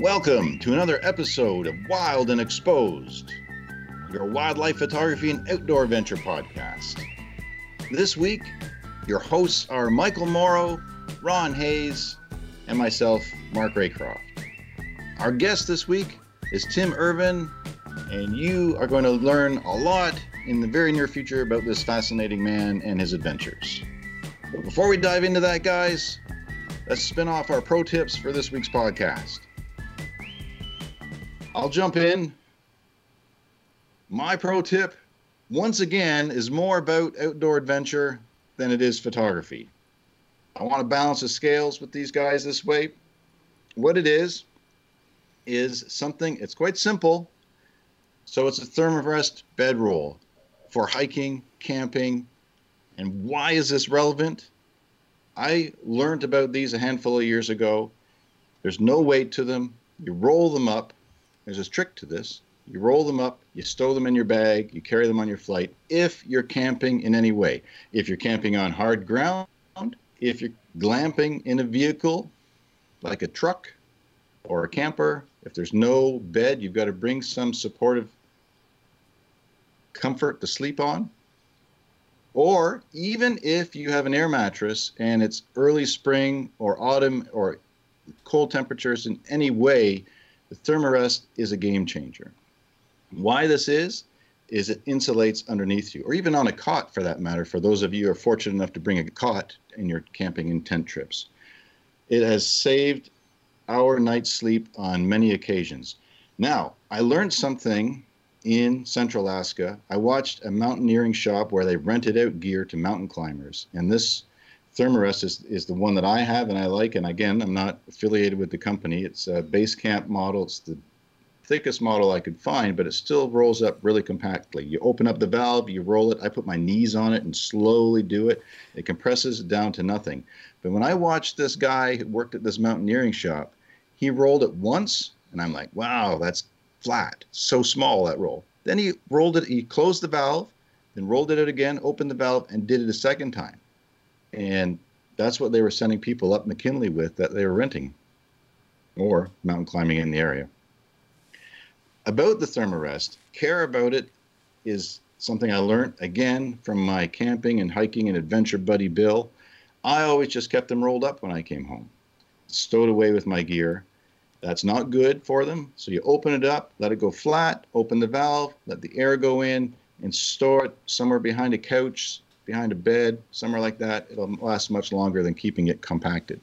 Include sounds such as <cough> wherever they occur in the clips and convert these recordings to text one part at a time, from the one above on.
Welcome to another episode of Wild and Exposed, your wildlife photography and outdoor adventure podcast. This week, your hosts are Michael Morrow, Ron Hayes, and myself, Mark Raycroft. Our guest this week is Tim Irvin, and you are going to learn a lot in the very near future about this fascinating man and his adventures. But before we dive into that, guys, let's spin off our pro tips for this week's podcast. I'll jump in. My pro tip, once again, is more about outdoor adventure than it is photography. I want to balance the scales with these guys this way. What it is, is something, it's quite simple. So it's a thermarest bedroll for hiking, camping. And why is this relevant? I learned about these a handful of years ago. There's no weight to them. You roll them up, there's a trick to this. You roll them up, you stow them in your bag, you carry them on your flight if you're camping in any way. If you're camping on hard ground, if you're glamping in a vehicle like a truck or a camper, if there's no bed, you've got to bring some supportive comfort to sleep on. Or even if you have an air mattress and it's early spring or autumn or cold temperatures in any way, the Thermarest is a game changer. Why this is, is it insulates underneath you, or even on a cot for that matter, for those of you who are fortunate enough to bring a cot in your camping and tent trips. It has saved our night's sleep on many occasions. Now, I learned something in Central Alaska. I watched a mountaineering shop where they rented out gear to mountain climbers, and this Thermarest is, is the one that I have and I like. And again, I'm not affiliated with the company. It's a base camp model. It's the thickest model I could find, but it still rolls up really compactly. You open up the valve, you roll it. I put my knees on it and slowly do it. It compresses down to nothing. But when I watched this guy who worked at this mountaineering shop, he rolled it once, and I'm like, wow, that's flat. So small that roll. Then he rolled it, he closed the valve, then rolled it out again, opened the valve, and did it a second time and that's what they were sending people up McKinley with that they were renting or mountain climbing in the area. About the Thermarest, care about it is something I learned again from my camping and hiking and adventure buddy Bill. I always just kept them rolled up when I came home, stowed away with my gear. That's not good for them. So you open it up, let it go flat, open the valve, let the air go in, and store it somewhere behind a couch, behind a bed, somewhere like that, it'll last much longer than keeping it compacted.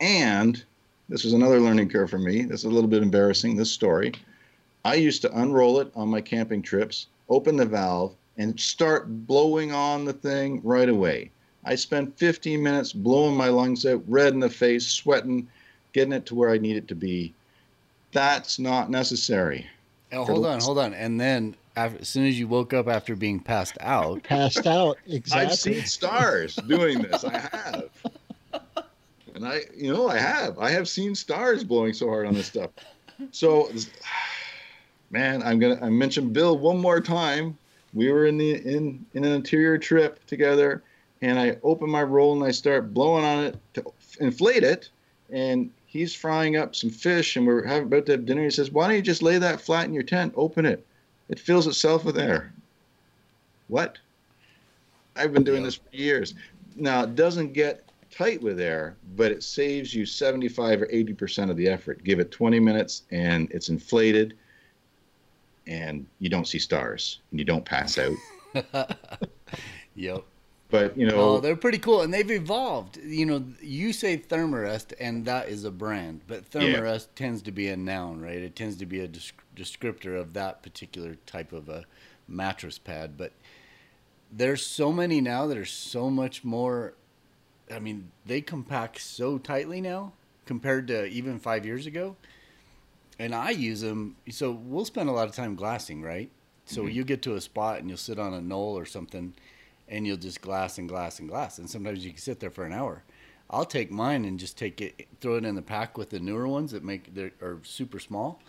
And this was another learning curve for me. This is a little bit embarrassing, this story. I used to unroll it on my camping trips, open the valve, and start blowing on the thing right away. I spent 15 minutes blowing my lungs out, red in the face, sweating, getting it to where I need it to be. That's not necessary. Oh, hold on, hold on. And then after, as soon as you woke up after being passed out. Passed out, exactly. I've seen stars doing this. I have. And I, you know, I have. I have seen stars blowing so hard on this stuff. So, man, I'm gonna. I mentioned Bill one more time. We were in the in in an interior trip together, and I open my roll and I start blowing on it to inflate it, and he's frying up some fish, and we're having, about to have dinner. He says, "Why don't you just lay that flat in your tent? Open it." It fills itself with air. What? I've been doing this for years. Now, it doesn't get tight with air, but it saves you 75 or 80% of the effort. Give it 20 minutes and it's inflated and you don't see stars and you don't pass out. <laughs> yep. But, you know, oh, they're pretty cool and they've evolved. You know, you say Thermarest and that is a brand, but Thermarest yeah. tends to be a noun, right? It tends to be a descriptor of that particular type of a mattress pad. But there's so many now that are so much more. I mean, they compact so tightly now compared to even five years ago. And I use them. So we'll spend a lot of time glassing, right? So mm-hmm. you get to a spot and you'll sit on a knoll or something and you'll just glass and glass and glass. And sometimes you can sit there for an hour. I'll take mine and just take it, throw it in the pack with the newer ones that make they are super small,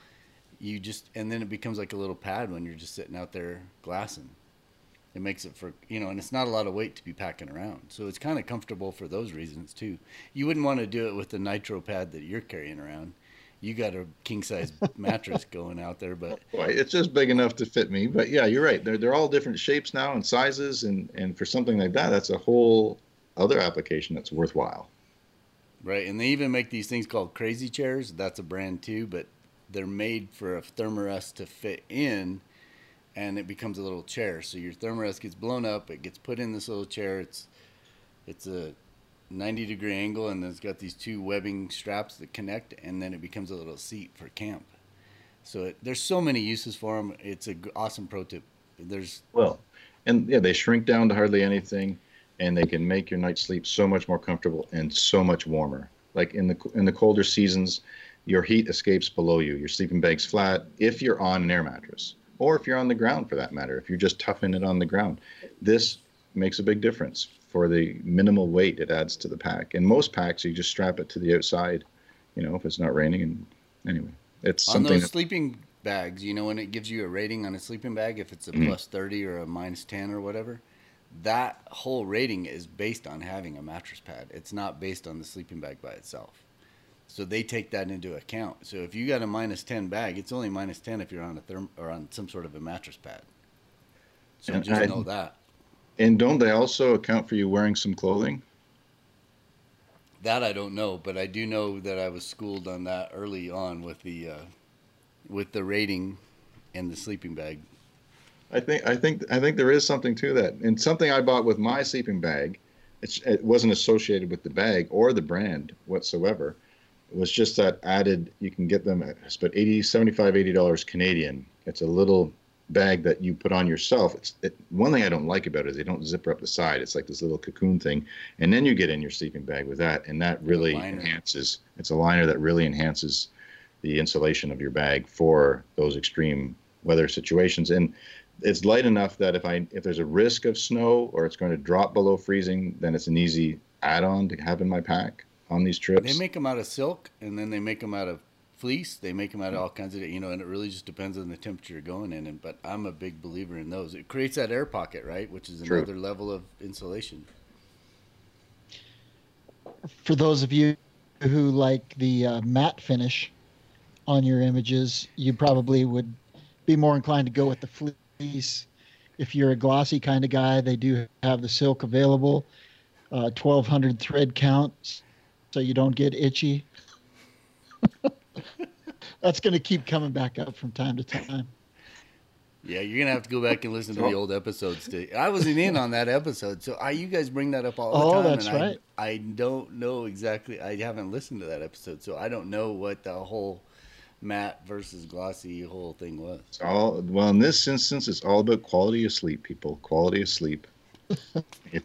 you just and then it becomes like a little pad when you're just sitting out there glassing. It makes it for you know, and it's not a lot of weight to be packing around, so it's kind of comfortable for those reasons too. You wouldn't want to do it with the nitro pad that you're carrying around. You got a king size <laughs> mattress going out there, but well, it's just big enough to fit me. But yeah, you're right. They're they're all different shapes now and sizes, and and for something like that, that's a whole other application that's worthwhile. Right, and they even make these things called crazy chairs. That's a brand too, but they're made for a thermarest to fit in, and it becomes a little chair. So your thermarest gets blown up, it gets put in this little chair. It's it's a 90 degree angle, and then it's got these two webbing straps that connect, and then it becomes a little seat for camp. So it, there's so many uses for them. It's an awesome pro tip. There's well, and yeah, they shrink down to hardly anything and they can make your night sleep so much more comfortable and so much warmer. Like in the in the colder seasons, your heat escapes below you. Your sleeping bag's flat if you're on an air mattress, or if you're on the ground for that matter. If you're just toughing it on the ground, this makes a big difference for the minimal weight it adds to the pack. In most packs, you just strap it to the outside. You know, if it's not raining. And anyway, it's on something. those sleeping bags, you know, when it gives you a rating on a sleeping bag, if it's a mm-hmm. plus 30 or a minus 10 or whatever, that whole rating is based on having a mattress pad. It's not based on the sleeping bag by itself. So they take that into account. So if you got a minus 10 bag, it's only minus 10 if you're on a therm or on some sort of a mattress pad. So and just I, know that. And don't they also account for you wearing some clothing? That I don't know, but I do know that I was schooled on that early on with the uh, with the rating and the sleeping bag I think I think I think there is something to that, and something I bought with my sleeping bag. it wasn't associated with the bag or the brand whatsoever. It was just that added. You can get them at about 80 75 80 dollars Canadian. It's a little bag that you put on yourself. It's it, one thing I don't like about it is they don't zipper up the side. It's like this little cocoon thing, and then you get in your sleeping bag with that, and that really enhances. It's a liner that really enhances the insulation of your bag for those extreme weather situations. And it's light enough that if I if there's a risk of snow or it's going to drop below freezing, then it's an easy add-on to have in my pack on these trips. They make them out of silk, and then they make them out of fleece. They make them out of all kinds of you know, and it really just depends on the temperature you're going in. And but I'm a big believer in those. It creates that air pocket, right, which is True. another level of insulation. For those of you who like the uh, matte finish on your images, you probably would be more inclined to go with the fleece if you're a glossy kind of guy, they do have the silk available. Uh, 1200 thread counts, so you don't get itchy. <laughs> <laughs> That's going to keep coming back up from time to time. Yeah, you're gonna have to go back and listen to the old episodes. To, I wasn't in on that episode, so I, you guys bring that up all the oh, time. Oh, that's right. I, I don't know exactly. I haven't listened to that episode, so I don't know what the whole Matt versus glossy whole thing was. It's all well in this instance, it's all about quality of sleep, people. Quality of sleep. <laughs> if,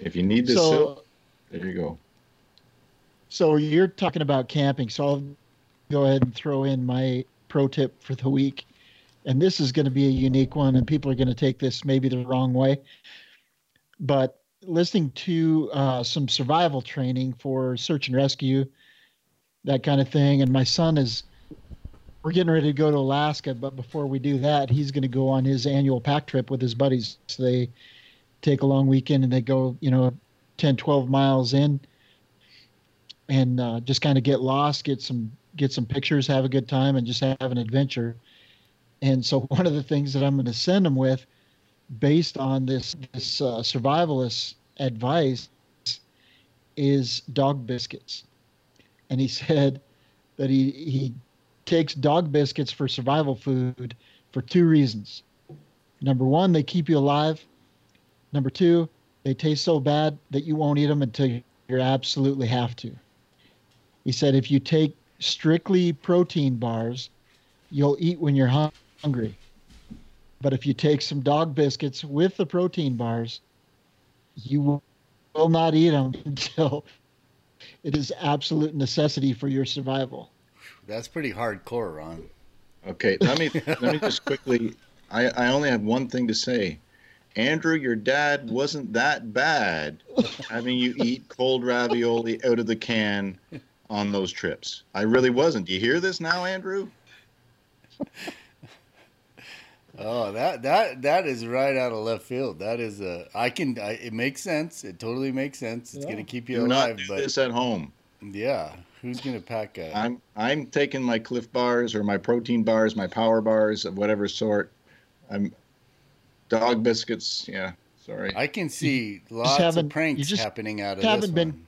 if, you need this, so, there you go. So you're talking about camping, so I'll go ahead and throw in my pro tip for the week. And this is going to be a unique one, and people are going to take this maybe the wrong way. But listening to uh, some survival training for search and rescue, that kind of thing, and my son is we're getting ready to go to Alaska, but before we do that, he's going to go on his annual pack trip with his buddies. So they take a long weekend and they go, you know, 10, 12 miles in and uh, just kind of get lost, get some get some pictures, have a good time, and just have an adventure. And so <laughs> one of the things that I'm going to send him with, based on this this uh, survivalist advice, is dog biscuits. And he <laughs> said that he he takes dog biscuits for survival food for two reasons. Number one, they keep you alive. Number two, they taste so bad that you won't eat them until you absolutely have to. He said if you take strictly protein bars, you'll eat when you're hungry. But if you take some dog biscuits with the protein bars, you will not eat them <laughs> until it is absolute necessity for your survival. That's pretty hardcore, Ron. Okay, let me <laughs> let me just quickly. I I only have one thing to say. Andrew, your dad wasn't that bad having you eat cold ravioli out of the can on those trips. I really wasn't. Do you hear this now, Andrew? <laughs> Oh, that that that is right out of left field. That is a I can I, it makes sense. It totally makes sense. It's yeah. going to keep you do alive. Not do but this at home. Yeah, Who's gonna pack a? I'm I'm taking my Clif bars or my protein bars, my power bars of whatever sort. I'm dog biscuits. Yeah, sorry. I can see lots of haven't- you pranks just happening out of haven't this been- one.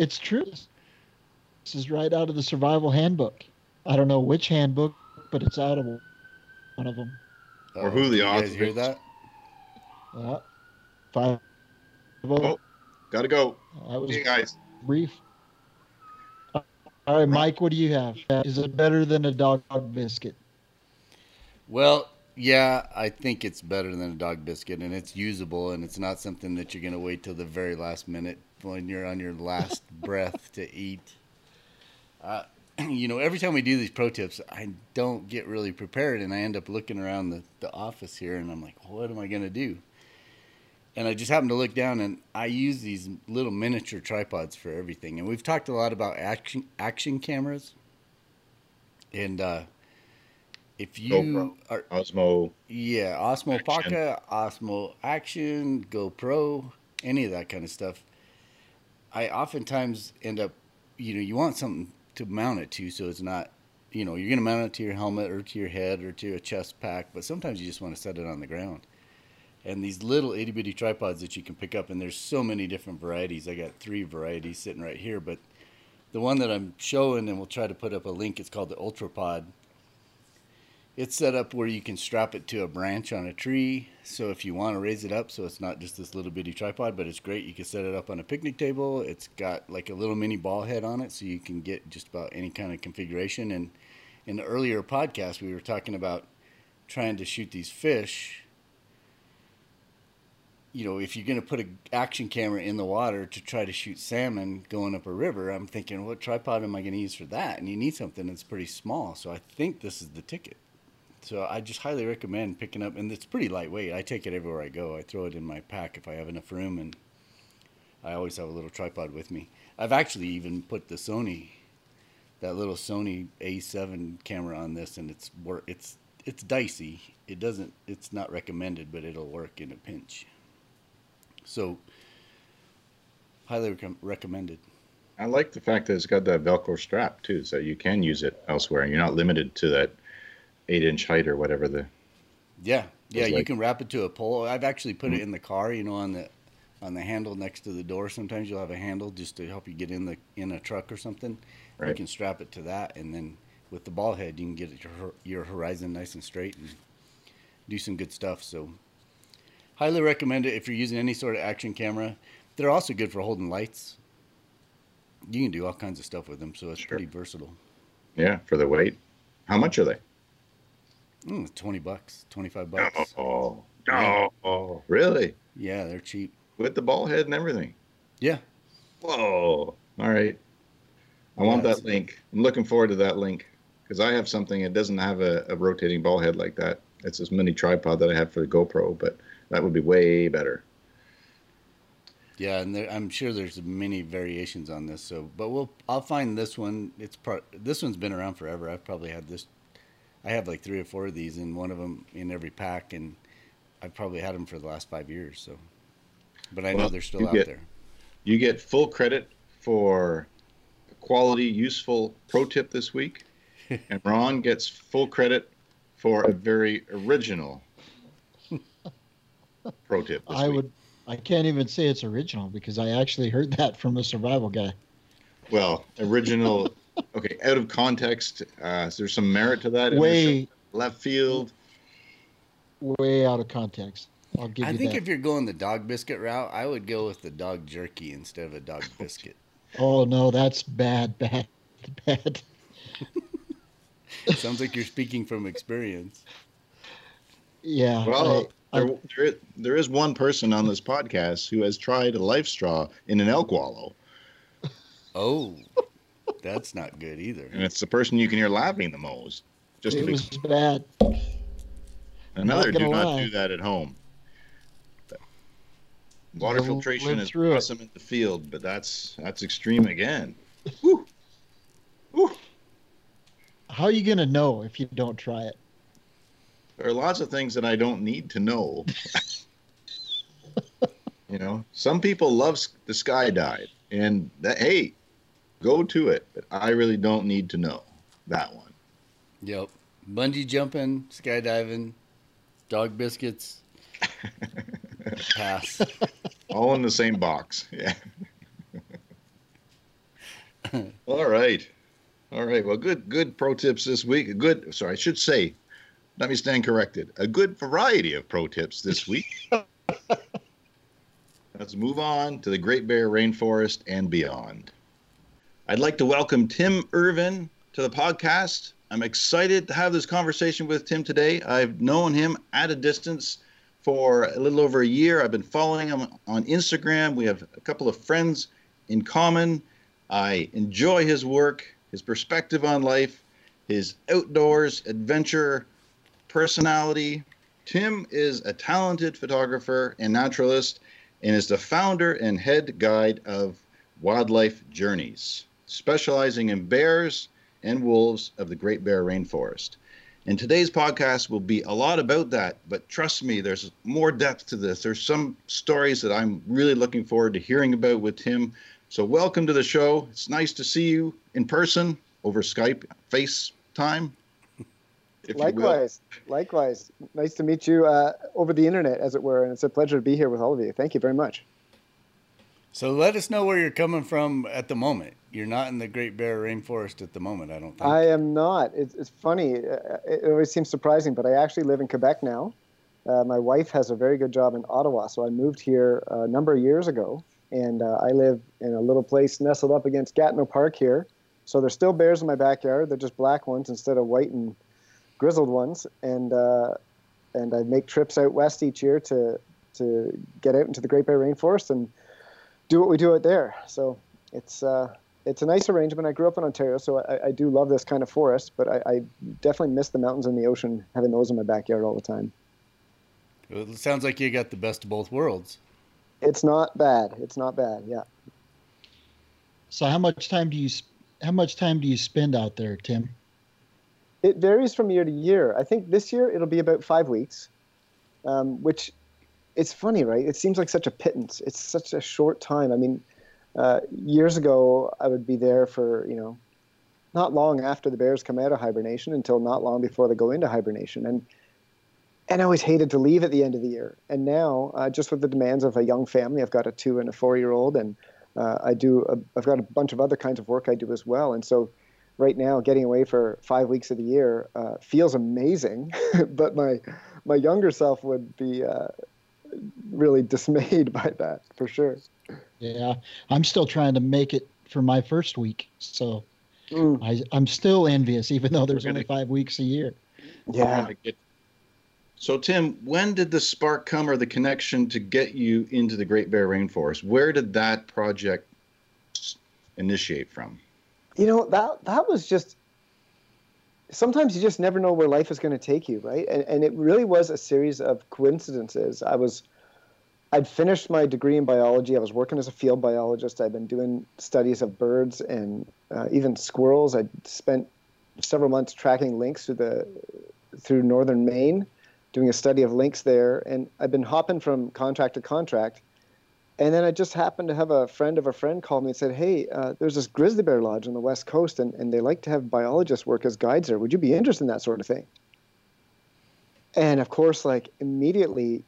It's true. This is right out of the survival handbook. I don't know which handbook, but it's out of one of them. Or Uh, who the you guys author hear is. that? Uh, five. Oh. Gotta go. That was See you guys. brief. All right, Mike, what do you have? Is it better than a dog biscuit? Well, yeah, I think it's better than a dog biscuit, and it's usable, and it's not something that you're gonna wait till the very last minute when you're on your last <laughs> breath to eat. Uh, <clears throat> you know, every time we do these pro tips, I don't get really prepared, and I end up looking around the, the office here, and I'm like, what am I gonna do? And I just happen to look down, and I use these little miniature tripods for everything. And we've talked a lot about action action cameras, and uh, if you GoPro. are Osmo. yeah, Osmo Action. Pocket, Osmo Action, GoPro, any of that kind of stuff. I oftentimes end up, you know, you want something to mount it to, so it's not, you know, you're going to mount it to your helmet or to your head or to a chest pack, but sometimes you just want to set it on the ground. And these little itty bitty tripods that you can pick up, and there's so many different varieties. I got three varieties sitting right here, but the one that I'm showing, and we'll try to put up a link, it's called the UltraPod it's set up where you can strap it to a branch on a tree. So if you want to raise it up, so it's not just this little bitty tripod, but it's great. You can set it up on a picnic table. It's got like a little mini ball head on it, so you can get just about any kind of configuration. And in the earlier podcast, we were talking about trying to shoot these fish. You know, if you're going to put an action camera in the water to try to shoot salmon going up a river, I'm thinking, what tripod am I going to use for that? And you need something that's pretty small. So I think this is the ticket. So I just highly recommend picking up, and it's pretty lightweight. I take it everywhere I go. I throw it in my pack if I have enough room, and I always have a little tripod with me. I've actually even put the Sony, that little Sony A7 camera on this, and it's work. It's it's dicey. It doesn't. It's not recommended, but it'll work in a pinch. So highly recom recommended. I like the fact that it's got that Velcro strap too, so you can use it elsewhere, and you're not limited to that eight-inch height or whatever the. Yeah, yeah, It's you can wrap it to a pole. I've actually put it hmm. in the car, you know, on the on the handle next to the door. Sometimes you'll have a handle just to help you get in the in a truck or something. You can strap it to that, and then with the ball head, you can get your your horizon nice and straight and do some good stuff. So, highly recommend it if you're using any sort of action camera. They're also good for holding lights. You can do all kinds of stuff with them, so it's Sure. pretty versatile. Yeah, for the weight. How much are they? Mm, Twenty bucks, twenty five bucks. Oh, Yeah. oh, really? Yeah, they're cheap. With the ball head and everything. Yeah. Whoa! All right. I Yeah, want it's- that link. I'm looking forward to that link because I have something. It doesn't have a, a rotating ball head like that. It's this mini tripod that I have for the GoPro, but that would be way better. Yeah, and there, I'm sure there's many variations on this. So, but we'll I'll find this one. It's part. This one's been around forever. I've probably had this. I have like three or four of these, and one of them in every pack, and I've probably had them for the last five years. So, but I know they're still out get- there. You get full credit for quality, useful pro tip this week, <laughs> and Ron gets full credit for a very original pro tip. This I week. would. I can't even say it's original because I actually heard that from a survival guy. Well, original. <laughs> okay, out of context. Uh, there's some merit to that. Way, left field. way out of context. I'll give I you think that. if you're going the dog biscuit route, I would go with the dog jerky instead of a dog <laughs> biscuit. Oh no, that's bad, bad, bad. Sounds like you're speaking from experience. Yeah. Well, I- I- there, there, is- there is one person on this podcast who has tried a life straw in an elk wallow, Oh, that's not good either. and it's the person you can hear laughing the most. Just to it be, was bad. another, not do not lie. do that at home. Water You'll filtration is through it. awesome in the field, but that's that's extreme again. Whew. Whew. How are you gonna know if you don't try it? There are lots of things that I don't need to know. <laughs> you know, some people love s- the skydive. And that, hey, go to it. But I really don't need to know that one. Yep. Bungee jumping, skydiving, dog biscuits. <laughs> Pass. All in the same box. Yeah. <laughs> All right. All right. Well, good good pro tips this week. A good sorry, I should say, let me stand corrected. A good variety of pro tips this week. <laughs> Let's move on to the Great Bear Rainforest and beyond. I'd like to welcome Tim Irvin to the podcast. I'm excited to have this conversation with Tim today. I've known him at a distance for a little over a year. I've been following him on Instagram. We have a couple of friends in common. I enjoy his work, his perspective on life, his outdoors adventure personality. Tim is a talented photographer and naturalist and is the founder and head guide of Wildlife Journeys, specializing in bears and wolves of the Great Bear Rainforest. And today's podcast will be a lot about that, but trust me, there's more depth to this. There's some stories that I'm really looking forward to hearing about with Tim. So, welcome to the show. It's nice to see you in person over Skype, FaceTime. Likewise, likewise. Nice to meet you uh, over the internet, as it were, and it's a pleasure to be here with all of you. Thank you very much. So let us know where you're coming from at the moment. You're not in the Great Bear Rainforest at the moment, I don't think. I am not. It's, it's funny. Uh, it always seems surprising, but I actually live in Quebec now. Uh, my wife has a very good job in Ottawa, so I moved here a number of years ago, and uh, I live in a little place nestled up against Gatineau Park here. So there's still bears in my backyard. They're just black ones instead of white and grizzled ones, and uh, and I make trips out west each year to to get out into the Great Bear Rainforest and do what we do out there. So it's uh, it's a nice arrangement. I grew up in Ontario, so I, I do love this kind of forest, but I, I, definitely miss the mountains and the ocean, having those in my backyard all the time. It sounds like you got the best of both worlds. It's not bad. It's not bad. Yeah. So how much time do you how much time do you spend out there, Tim? It varies from year to year. I think this year it'll be about five weeks, um, which it's funny, right? It seems like such a pittance. It's such a short time. I mean, uh, years ago, I would be there for, you know, not long after the bears come out of hibernation until not long before they go into hibernation. And and I always hated to leave at the end of the year. And now, uh, just with the demands of a young family, I've got a two and a four year old, and uh, I do. A, I've got a bunch of other kinds of work I do as well. And so, right now, getting away for five weeks of the year uh, feels amazing. <laughs> but my my younger self would be uh, really <laughs> dismayed by that for sure. Yeah, I'm still trying to make it for my first week, so mm. I, I'm still envious, even though there's only five weeks a year. Yeah. So, Tim, when did the spark come or the connection to get you into the Great Bear Rainforest? Where did that project initiate from? You know that that was just sometimes you just never know where life is going to take you, right? And, and it really was a series of coincidences. I was, I'd finished my degree in biology. I was working as a field biologist. I'd been doing studies of birds and uh, even squirrels. I'd spent several months tracking lynx through the through northern Maine, doing a study of lynx there. And I'd been hopping from contract to contract. And then I just happened to have a friend of a friend call me and said, Hey, uh, there's this grizzly bear lodge on the West Coast, and, and they like to have biologists work as guides there. Would you be interested in that sort of thing? And of course, like immediately,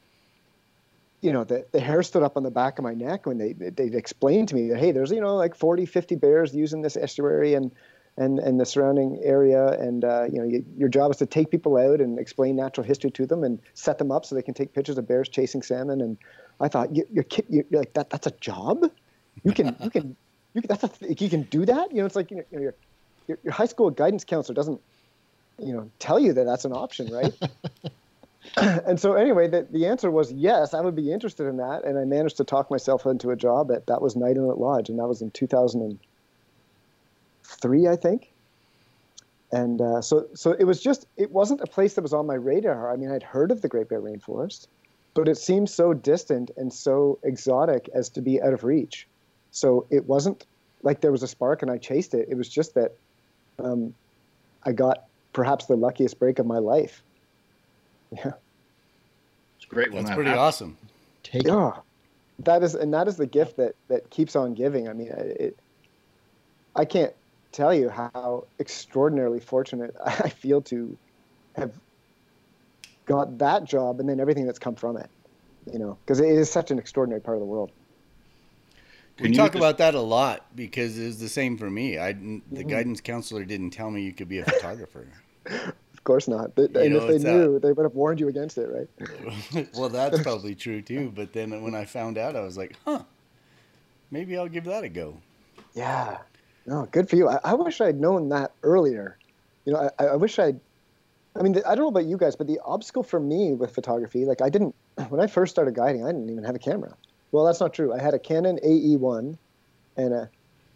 you know, the, the hair stood up on the back of my neck when they, they explained to me that, hey, there's, you know, like 40, 50 bears using this estuary and, and, and the surrounding area. And, uh, you know, you, your job is to take people out and explain natural history to them and set them up so they can take pictures of bears chasing salmon and, I thought you, you're, you're like that. That's a job. You can you can you can, that's a you can do that. You know, it's like you know, your, your your high school guidance counselor doesn't you know tell you that that's an option, right? <laughs> <clears throat> and so anyway, the, the answer was yes, I would be interested in that, and I managed to talk myself into a job at that was Knight Inlet Lodge, and that was in 2003, I think. And uh, so so it was just it wasn't a place that was on my radar. I mean, I'd heard of the Great Bear Rainforest but it seemed so distant and so exotic as to be out of reach. So it wasn't like there was a spark and I chased it. It was just that um, I got perhaps the luckiest break of my life. Yeah. It's great. That's that pretty happens. awesome. Take yeah. that is and that is the gift that that keeps on giving. I mean, it. I can't tell you how extraordinarily fortunate <laughs> I feel to have got that job and then everything that's come from it. You know, because it is such an extraordinary part of the world. we talk just... about that a lot because it was the same for me. I the mm-hmm. guidance counselor didn't tell me you could be a photographer. <laughs> of course not. and know, if they knew, they would have warned you against it, right? <laughs> well, that's probably true too. But then when I found out, I was like, huh, maybe I'll give that a go. Yeah. No, good for you. I, I wish I'd known that earlier. You know, I, I wish I'd I mean, I don't know about you guys, but the obstacle for me with photography, like I didn't, <clears throat> when I first started guiding, I didn't even have a camera. Well, that's not true. I had a Canon AE1 and a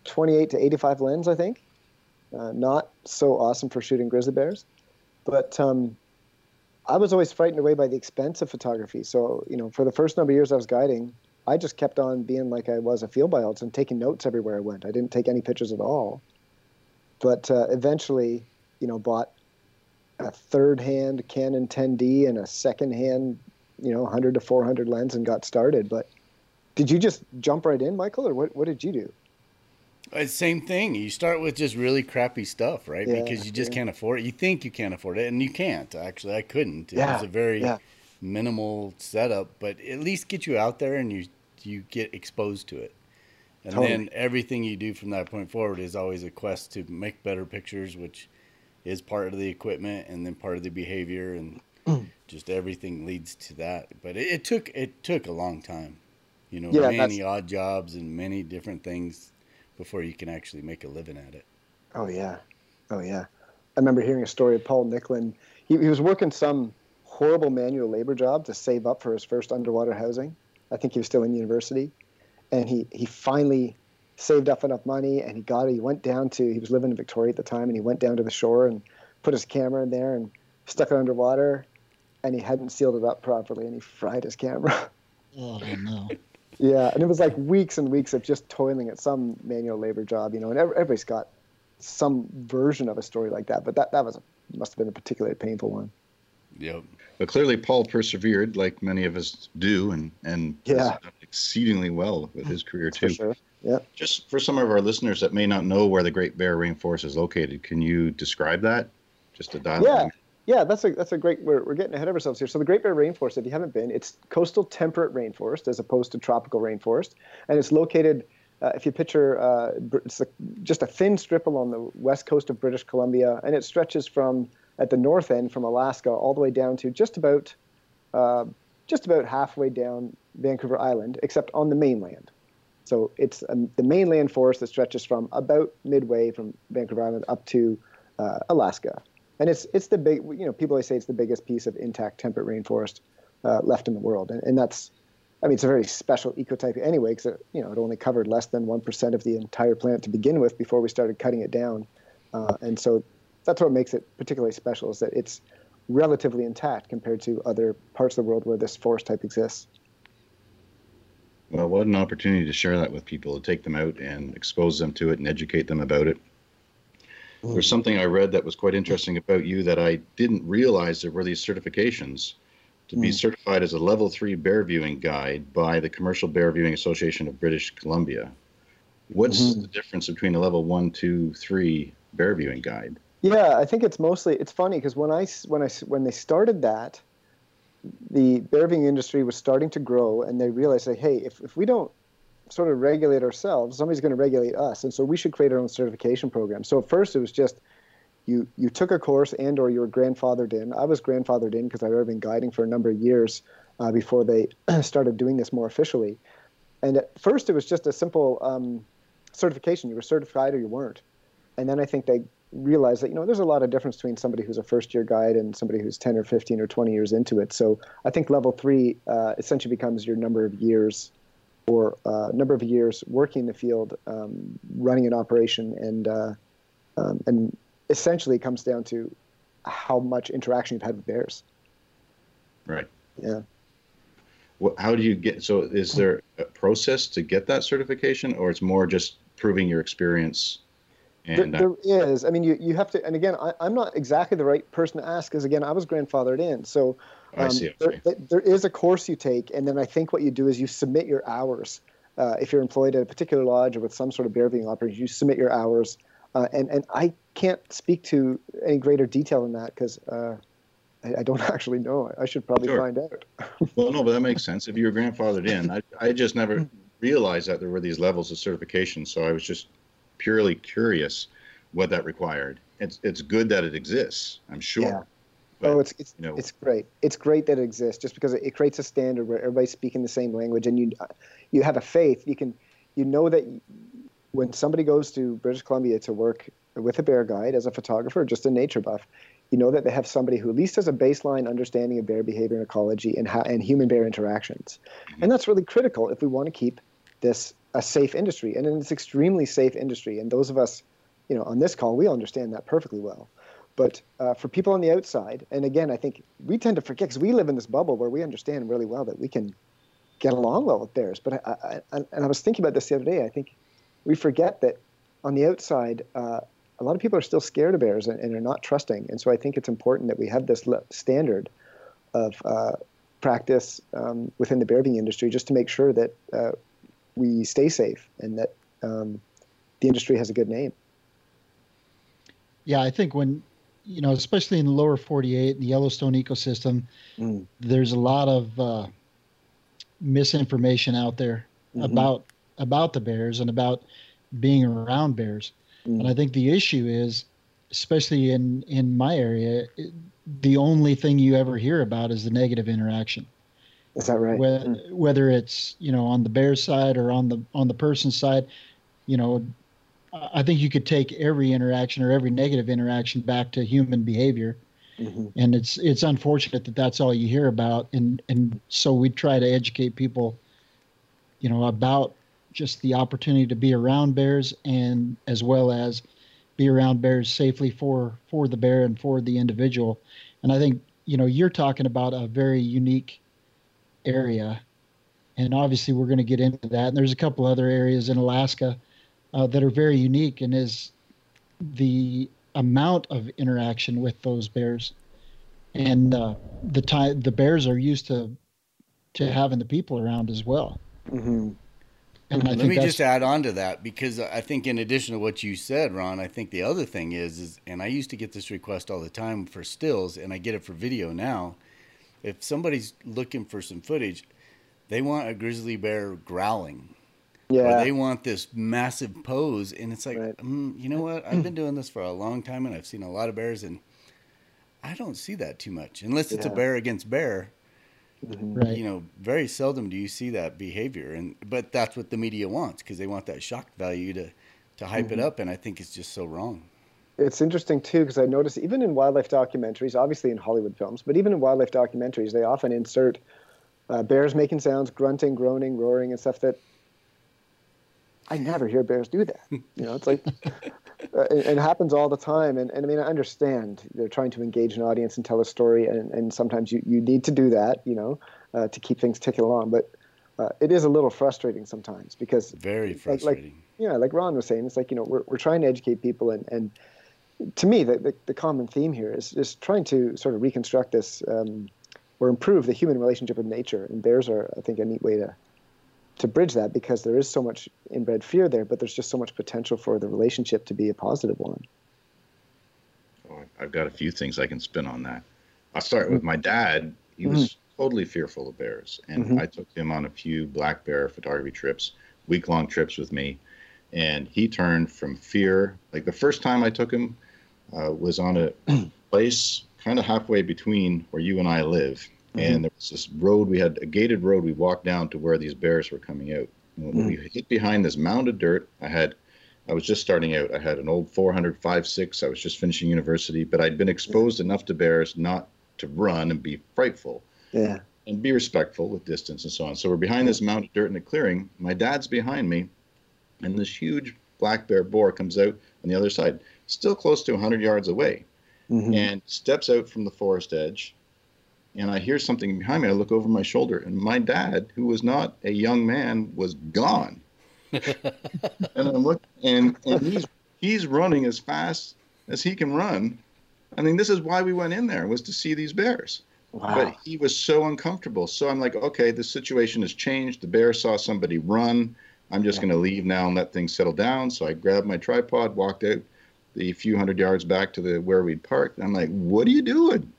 28 to 85 lens, I think. Uh, not so awesome for shooting grizzly bears, but um, I was always frightened away by the expense of photography. So, you know, for the first number of years I was guiding, I just kept on being like I was a field biologist and taking notes everywhere I went. I didn't take any pictures at all. But uh, eventually, you know, bought a third hand Canon 10D and a second hand, you know, 100 to 400 lens and got started. But did you just jump right in, Michael, or what, what did you do? It's same thing. You start with just really crappy stuff, right? Yeah, because you just yeah. can't afford it. You think you can't afford it, and you can't. Actually, I couldn't. It yeah, was a very minimal setup, but at least get you out there and you you get exposed to it. And totally. then everything you do from that point forward is always a quest to make better pictures, which is part of the equipment and then part of the behavior and <clears throat> just everything leads to that. But it, it, took it took a long time, you know, many odd jobs and many different things before you can actually make a living at it. Oh yeah, oh yeah. I remember hearing a story of Paul Nicklin. He, he was working some horrible manual labor job to save up for his first underwater housing. I think he was still in university, and he he finally saved up enough money and he got it. He went down to, he was living in Victoria at the time, and he went down to the shore and put his camera in there and stuck it underwater. And he hadn't sealed it up properly and he fried his camera. <laughs> Oh, no. Yeah. And it was like weeks and weeks of just toiling at some manual labor job, you know, and everybody's got some version of a story like that. But that, that was a, must have been a particularly painful one. Yep. But clearly, Paul persevered, like many of us do, and and yeah. exceedingly well with his career too. For sure. Yeah. Just for some of our listeners that may not know where the Great Bear Rainforest is located, can you describe that? Just a dial. Yeah. Yeah, that's a that's a great. We're, we're getting ahead of ourselves here. So the Great Bear Rainforest, if you haven't been, it's coastal temperate rainforest as opposed to tropical rainforest, and it's located. Uh, if you picture, uh, it's a, just a thin strip along the west coast of British Columbia, and it stretches from at the north end from Alaska all the way down to just about uh, just about halfway down Vancouver Island, except on the mainland. So it's um, the mainland forest that stretches from about midway from Vancouver Island up to uh, Alaska, and it's it's the big you know people always say it's the biggest piece of intact temperate rainforest uh, left in the world, and, and that's I mean it's a very special ecotype anyway because you know it only covered less than one percent of the entire planet to begin with before we started cutting it down, uh, and so that's what makes it particularly special is that it's relatively intact compared to other parts of the world where this forest type exists. Well, what an opportunity to share that with people, to take them out and expose them to it and educate them about it. Mm. There's something I read that was quite interesting about you that I didn't realize there were these certifications to mm. be certified as a level three bear viewing guide by the Commercial Bear Viewing Association of British Columbia. What's mm-hmm. the difference between a level one, two, three bear viewing guide? Yeah, I think it's mostly it's funny because when I when I when they started that, the bear viewing industry was starting to grow, and they realized, like, hey, if, if we don't sort of regulate ourselves, somebody's going to regulate us, and so we should create our own certification program. So at first, it was just you you took a course and or you were grandfathered in. I was grandfathered in because I'd already been guiding for a number of years uh, before they <clears throat> started doing this more officially. And at first, it was just a simple um, certification. You were certified or you weren't. And then I think they realize that you know there's a lot of difference between somebody who's a first year guide and somebody who's 10 or 15 or 20 years into it so i think level three uh, essentially becomes your number of years or a number of years working in the field um, running an operation and uh, um, and essentially comes down to how much interaction you've had with bears. Right. Yeah. Well, how do you get so is there a process to get that certification or it's more just proving your experience And there, uh, there is. I mean, you, you have to, and again, I, I'm not exactly the right person to ask because, again, I was grandfathered in. So I um, see. there, okay. there- there is a course you take, and then I think what you do is you submit your hours. Uh, if you're employed at a particular lodge or with some sort of bear viewing operation, you submit your hours. Uh, and, and I can't speak to any greater detail than that because uh, I, I don't <laughs> actually know. I should probably Sure. find out. <laughs> Well, no, but that makes sense. If you were grandfathered in, I, I just never realized that there were these levels of certification. So I was just purely curious what that required. It's it's good that it exists. I'm sure. Yeah. But, oh, it's it's you know- it's great. It's great that it exists, just because it, it creates a standard where everybody's speaking the same language, and you you have a faith. You can you know that when somebody goes to British Columbia to work with a bear guide as a photographer, or just a nature buff, you know that they have somebody who at least has a baseline understanding of bear behavior and ecology and how, and human bear interactions, mm-hmm. and that's really critical if we want to keep this a safe industry, and it's extremely safe industry. And those of us, you know, on this call, we understand that perfectly well. But uh, for people on the outside, and again, I think we tend to forget because we live in this bubble where we understand really well that we can get along well with bears. But I, I, and I was thinking about this the other day. I think we forget that on the outside, uh, a lot of people are still scared of bears and, and are not trusting. And so I think it's important that we have this standard of uh, practice um, within the bear being industry just to make sure that uh, we stay safe and that um, the industry has a good name. Yeah, I think when you know, especially in the lower 48, and the Yellowstone ecosystem, Mm. there's a lot of uh, misinformation out there Mhm. about about the bears and about being around bears. Mm. And I think the issue is, especially in in my area, the only thing you ever hear about is the negative interaction. Is that right? Whether, Mm. whether it's you know on the bear side or on the on the person side, you know, I think you could take every interaction or every negative interaction back to human behavior, Mhm. and it's it's unfortunate that that's all you hear about, and and so we try to educate people, you know, about just the opportunity to be around bears and as well as be around bears safely for for the bear and for the individual, and I think you know you're talking about a very unique area, and obviously we're going to get into that. And there's a couple other areas in Alaska uh, that are very unique, and is the amount of interaction with those bears, and uh, the time the bears are used to to having the people around as well. Mhm. And I Let think me just add on to that because I think in addition to what you said, Ron, I think the other thing is is and I used to get this request all the time for stills and I get it for video now. If somebody's looking for some footage, they want a grizzly bear growling. Or Yeah. they want this massive pose and it's like, Right. mm, you know what? I've been doing this for a long time and I've seen a lot of bears and I don't see that too much unless it's a bear against bear Mhm. right. you know very seldom do you see that behavior and but that's what the media wants because they want that shock value to to hype it up and i think it's just so wrong It's interesting too because I notice even in wildlife documentaries, obviously in Hollywood films, but even in wildlife documentaries, they often insert uh, bears making sounds, grunting, groaning, roaring, and stuff that I never hear bears do that. You know, it's like uh, it, it happens all the time. And, and I mean, I understand they're trying to engage an audience and tell a story, and, and sometimes you, you need to do that, you know, uh, to keep things ticking along. But uh, it is a little frustrating sometimes because very like- frustrating yeah, like Ron was saying, it's like you know we're we're trying to educate people, and and to me the the, the common theme here is is trying to sort of reconstruct this um, or improve the human relationship with nature, and bears are I think a neat way to to bridge that because there is so much inbred fear there, but there's just so much potential for the relationship to be a positive one. Oh, I've got a few things I can spin on that. I'll start with my dad. He was totally fearful of bears, and Mhm. I took him on a few black bear photography trips, week long trips with me, and he turned from fear. Like the first time I took him uh, was on a <clears throat> place kind of halfway between where you and I live, and there was this road. We had a gated road. We walked down to where these bears were coming out. And when we hit behind this mound of dirt, I had I was just starting out. I had an old 400 5.6. I was just finishing university, but I'd been exposed enough to bears not to run and be frightful Yeah. and be respectful with distance and so on. So we're behind this mound of dirt in a clearing. My dad's behind me, and this huge black bear boar comes out on the other side, still close to 100 yards away, Mhm. and steps out from the forest edge. And I hear something behind me. I look over my shoulder, and my dad, who was not a young man, was gone. <laughs> and I'm looking, and, and he's he's running as fast as he can run. I mean, this is why we went in there was to see these bears. Wow. But he was so uncomfortable. So I'm like, okay, the situation has changed. The bear saw somebody run. I'm just Yeah. going to leave now and let things settle down. So I grabbed my tripod, walked out the few hundred yards back to the where we'd parked. I'm like, what are you doing?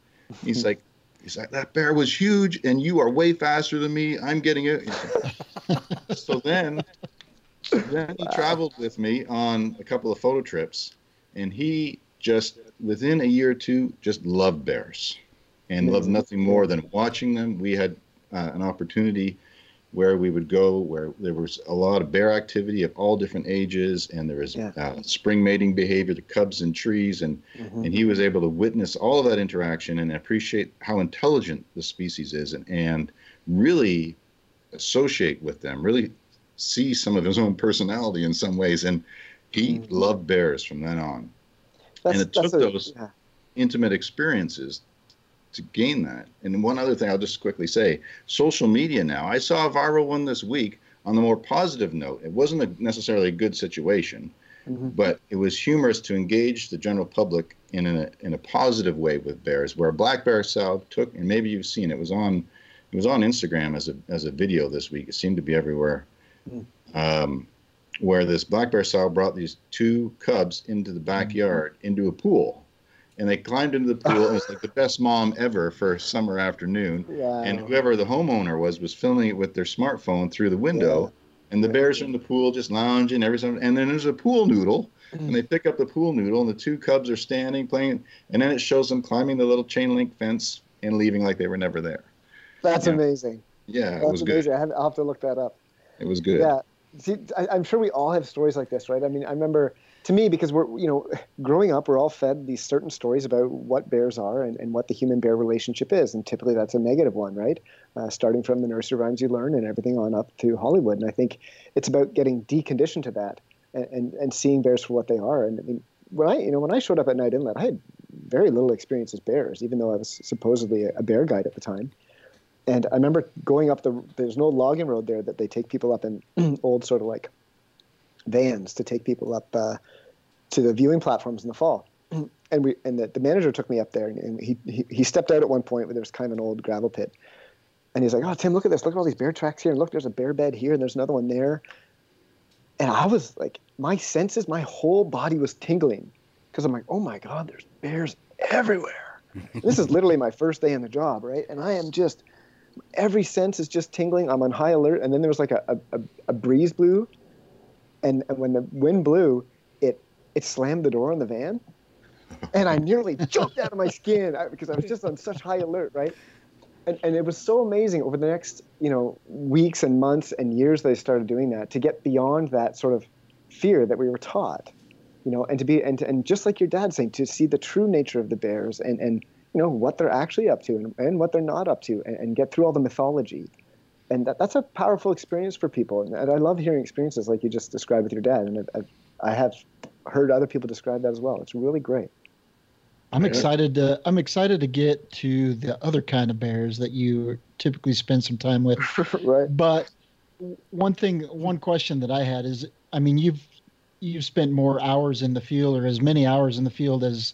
He's <laughs> like, he's like, that bear was huge, and you are way faster than me. I'm getting it. <laughs> so then, so then he traveled with me on a couple of photo trips, and he just within a year or two just loved bears, and loved nothing more than watching them. We had uh, an opportunity where we would go where there was a lot of bear activity of all different ages and there was Yeah. uh, spring mating behavior the cubs in trees and Mhm. and he was able to witness all of that interaction and appreciate how intelligent the species is and, and really associate with them really see some of his own personality in some ways and he Mhm. loved bears from then on That's, it took a- those- yeah. intimate experiences to gain that. And one other thing I'll just quickly say social media now. I saw a viral one this week on the more positive note. It wasn't a, necessarily a good situation, Mhm. but it was humorous to engage the general public in a, in a positive way with bears, where a black bear sow took, and maybe you've seen it, it was on it was on Instagram as a as a video this week. It seemed to be everywhere. Mm. Um, where this black bear sow brought these two cubs into the backyard into a pool and they climbed into the pool it was like the best mom ever for a summer afternoon Wow. and whoever the homeowner was was filming it with their smartphone through the window and the bears are in the pool just lounging every time and then there's a pool noodle and they pick up the pool noodle and the two cubs are standing playing and then it shows them climbing the little chain link fence and leaving like they were never there That's yeah. amazing. yeah it That's was amazing. good I have, I'll have to look that up. it was good Yeah. See, I, I'm sure we all have stories like this, right? I mean, I remember to me because we're, you know, growing up, we're all fed these certain stories about what bears are and, and what the human bear relationship is, and typically that's a negative one, right? Uh, starting from the nursery rhymes you learn and everything on up to Hollywood, and I think it's about getting deconditioned to that and, and, and seeing bears for what they are. And I mean, when I, you know, when I showed up at Knight Inlet, I had very little experience as bears, even though I was supposedly a, bear guide at the time. And I remember going up the. There's no logging road there that they take people up in <clears throat> old sort of like vans to take people up uh, to the viewing platforms in the fall. <clears throat> And we and the, the manager took me up there, and, and he, he he stepped out at one point where there was kind of an old gravel pit, and he's like, "Oh, Tim, look at this! Look at all these bear tracks here, and look, there's a bear bed here, and there's another one there." And I was like, my senses, my whole body was tingling, because I'm like, "Oh my God, there's bears everywhere!" <laughs> this is literally my first day on the job, right? And I am just every sense is just tingling. I'm on high alert, and then there was like a, a, a breeze blew, and, and when the wind blew, it it slammed the door on the van, and I nearly <laughs> jumped out of my skin because I was just on such high alert, right? And and it was so amazing over the next you know weeks and months and years that I started doing that to get beyond that sort of fear that we were taught, you know, and to be and and just like your dad saying to see the true nature of the bears and and you know what they're actually up to and, and what they're not up to and, and get through all the mythology and that, that's a powerful experience for people. And, and i love hearing experiences like you just described with your dad. And I've, I've, i have heard other people describe that as well. It's really great. I'm excited to I'm excited to get to the other kind of bears that you typically spend some time with. <laughs> right. But one thing, one question that I had is, I mean, you've you've spent more hours in the field, or as many hours in the field as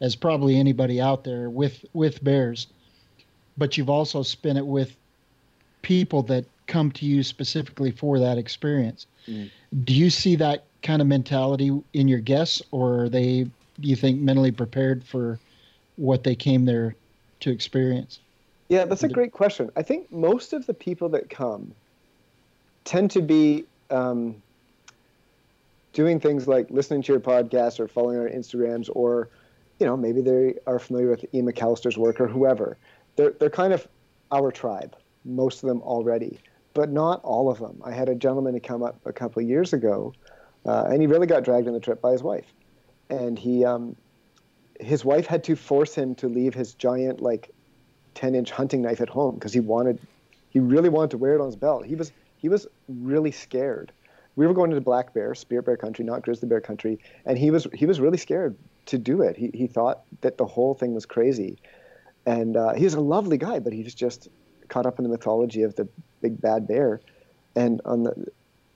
as probably anybody out there with with bears, but you've also spent it with people that come to you specifically for that experience. Mm. Do you see that kind of mentality in your guests, or are they, do you think, mentally prepared for what they came there to experience? Yeah, that's a great question. I think most of the people that come tend to be um, doing things like listening to your podcast or following our Instagrams, or you know maybe they are familiar with Ian McAllister's work or whoever. They're they're kind of our tribe, most of them already, but not all of them. I had a gentleman who come up a couple of years ago, uh, and he really got dragged on the trip by his wife, and he um, his wife had to force him to leave his giant like 10 inch hunting knife at home because he wanted he really wanted to wear it on his belt. He was he was really scared. We were going to black bear spirit bear country not grizzly bear country and he was he was really scared to do it. He, he thought that the whole thing was crazy. And uh, he's a lovely guy but he was just caught up in the mythology of the big bad bear and on the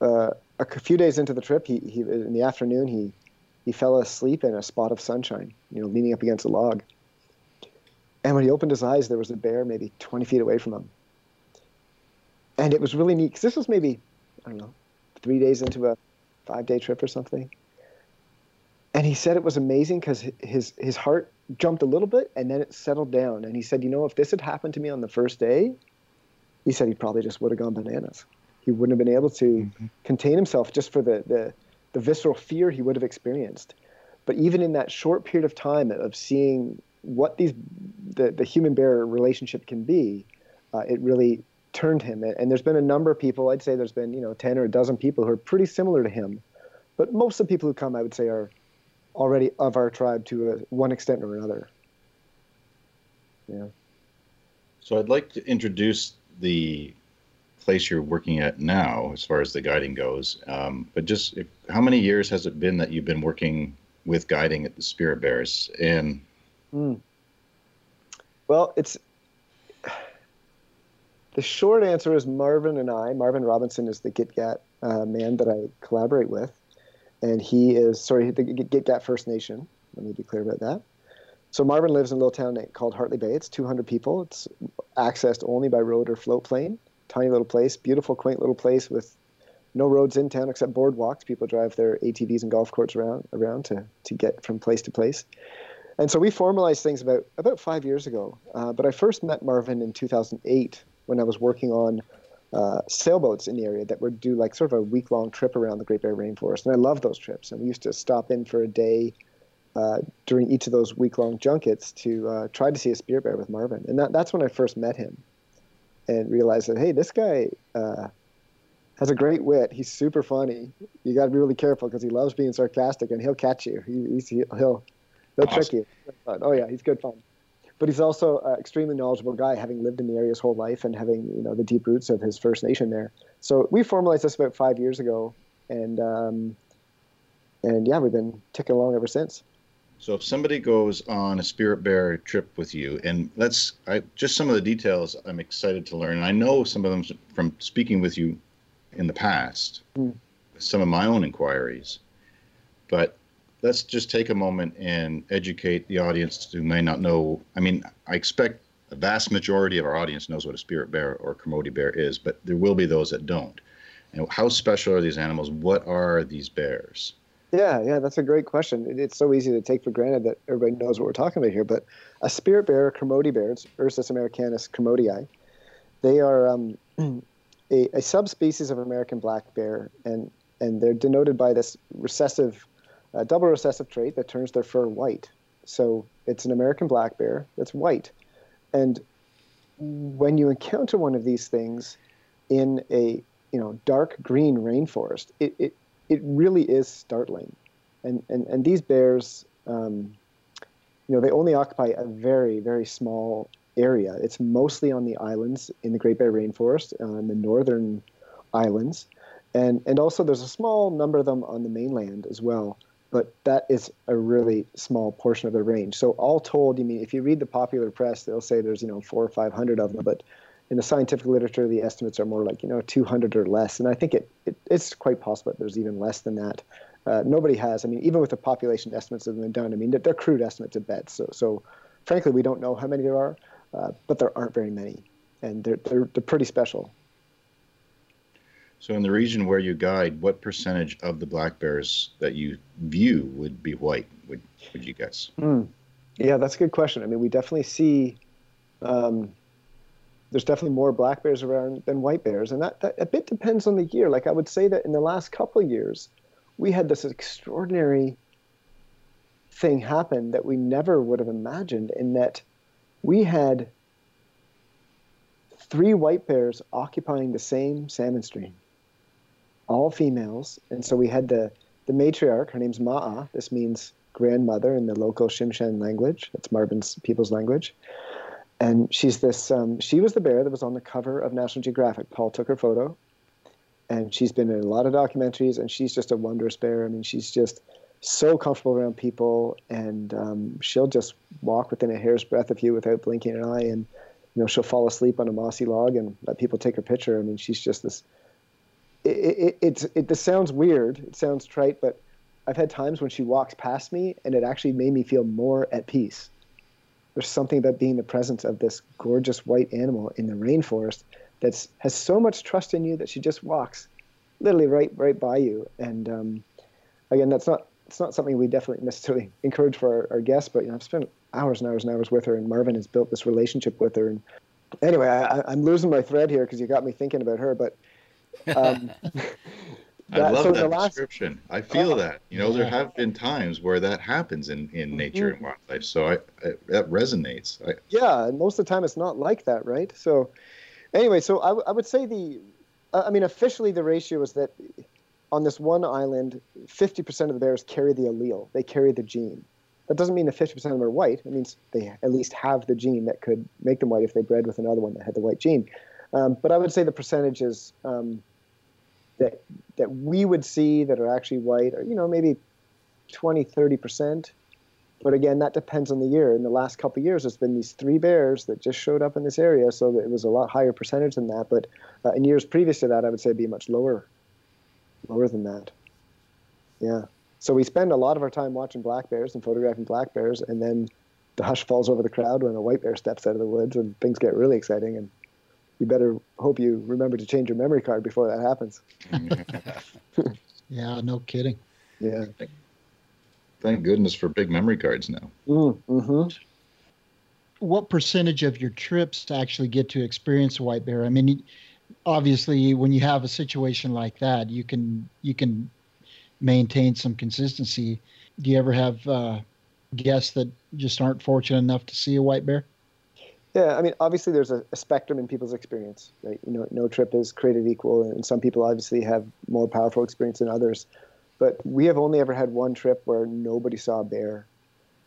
uh, a few days into the trip he, he in the afternoon he he fell asleep in a spot of sunshine, you know, leaning up against a log. And when he opened his eyes, there was a bear maybe 20 feet away from him. And it was really neat because this was maybe, I don't know, three days into a five day trip or something. And he said it was amazing because his, his heart jumped a little bit and then it settled down. And he said, you know, if this had happened to me on the first day, he said he probably just would have gone bananas. He wouldn't have been able to mm-hmm. contain himself just for the, the, the visceral fear he would have experienced. But even in that short period of time of seeing what these the, the human bear relationship can be, uh, it really turned him. And there's been a number of people, I'd say there's been, you know, 10 or a dozen people who are pretty similar to him. But most of the people who come, I would say, are already of our tribe to a, one extent or another. Yeah. So I'd like to introduce the place you're working at now, as far as the guiding goes. Um, but just if, how many years has it been that you've been working with guiding at the Spirit Bears? And mm. well, it's the short answer is Marvin and I. Marvin Robinson is the Gitga'at uh, man that I collaborate with, and he is sorry the Gitga'at First Nation. Let me be clear about that. So Marvin lives in a little town called Hartley Bay. It's 200 people. It's accessed only by road or float plane. Tiny little place, beautiful, quaint little place with no roads in town except boardwalks. People drive their ATVs and golf carts around around to to get from place to place. And so we formalized things about about five years ago. Uh, but I first met Marvin in 2008 when I was working on uh, sailboats in the area that would do like sort of a week long trip around the Great Bear Rainforest. And I love those trips. And we used to stop in for a day uh, during each of those week long junkets to uh, try to see a spirit bear with Marvin. And that, that's when I first met him and realized that, hey, this guy uh, has a great wit. He's super funny. You got to be really careful because he loves being sarcastic and he'll catch you. He, he's, he'll, he'll, he'll awesome. trick you. Oh, yeah, he's good fun but he's also an extremely knowledgeable guy, having lived in the area his whole life and having you know the deep roots of his First Nation there. So we formalized this about five years ago, and um, and yeah, we've been ticking along ever since. So if somebody goes on a spirit bear trip with you, and let's I, just some of the details, I'm excited to learn. I know some of them from speaking with you in the past, mm. some of my own inquiries, but let's just take a moment and educate the audience who may not know. I mean, I expect a vast majority of our audience knows what a spirit bear or Kermode bear is, but there will be those that don't. And how special are these animals? What are these bears? Yeah, yeah, that's a great question. It's so easy to take for granted that everybody knows what we're talking about here. But a spirit bear, a Kermode bear, it's Ursus americanus kermodii. They are um, <clears throat> a, a subspecies of American black bear, and and they're denoted by this recessive a double recessive trait that turns their fur white. So it's an American black bear that's white. And when you encounter one of these things in a you know dark green rainforest, it, it, it really is startling. And, and, and these bears, um, you know, they only occupy a very, very small area. It's mostly on the islands in the Great Bear Rainforest, uh, the northern islands. And, and also there's a small number of them on the mainland as well but that is a really small portion of the range. So all told, you mean if you read the popular press, they'll say there's you know four or five hundred of them, but in the scientific literature, the estimates are more like you know 200 or less, and I think it, it it's quite possible that there's even less than that. Uh, nobody has. I mean, even with the population estimates that have been done, I mean they're, they're crude estimates at best. So so frankly, we don't know how many there are, uh, but there aren't very many, and they're they're, they're pretty special. So, in the region where you guide, what percentage of the black bears that you view would be white? Would would you guess? Mm. Yeah, that's a good question. I mean, we definitely see um, there's definitely more black bears around than white bears, and that, that a bit depends on the year. Like I would say that in the last couple of years, we had this extraordinary thing happen that we never would have imagined, in that we had three white bears occupying the same salmon stream all females. And so we had the, the matriarch, her name's Ma'a. This means grandmother in the local Tsimshian language. That's Marvin's people's language. And she's this, um, she was the bear that was on the cover of National Geographic. Paul took her photo. And she's been in a lot of documentaries, and she's just a wondrous bear. I mean, she's just so comfortable around people, and um, she'll just walk within a hair's breadth of you without blinking an eye. And, you know, she'll fall asleep on a mossy log and let people take her picture. I mean, she's just this it, it, it this sounds weird. It sounds trite, but I've had times when she walks past me, and it actually made me feel more at peace. There's something about being the presence of this gorgeous white animal in the rainforest that has so much trust in you that she just walks literally right right by you. And um, again, that's not it's not something we definitely necessarily <laughs> encourage for our, our, guests, but you know, I've spent hours and hours and hours with her, and Marvin has built this relationship with her. And anyway, I, am losing my thread here because you got me thinking about her, but. Um, <laughs> I love so that last, description. I feel uh, that. You know, yeah. there have been times where that happens in, in nature mm-hmm. and wildlife. So I, I that resonates. I, yeah, and most of the time it's not like that, right? So anyway, so I, I would say the, I mean, officially the ratio is that on this one island, 50% of the bears carry the allele. They carry the gene. That doesn't mean that 50% of them are white. It means they at least have the gene that could make them white if they bred with another one that had the white gene. Um, but I would say the percentages um, that that we would see that are actually white are, you know, maybe 20, 30%. But again, that depends on the year. In the last couple of years, there's been these three bears that just showed up in this area, so it was a lot higher percentage than that. But uh, in years previous to that, I would say it'd be much lower, lower than that. Yeah. So we spend a lot of our time watching black bears and photographing black bears, and then the hush falls over the crowd when a white bear steps out of the woods, and things get really exciting. And you better hope you remember to change your memory card before that happens. <laughs> yeah, no kidding. Yeah. Thank goodness for big memory cards now. Mm, hmm What percentage of your trips to actually get to experience a white bear? I mean, obviously, when you have a situation like that, you can you can maintain some consistency. Do you ever have uh, guests that just aren't fortunate enough to see a white bear? Yeah, I mean, obviously there's a, a, spectrum in people's experience, right? You know, no trip is created equal, and some people obviously have more powerful experience than others. But we have only ever had one trip where nobody saw a bear,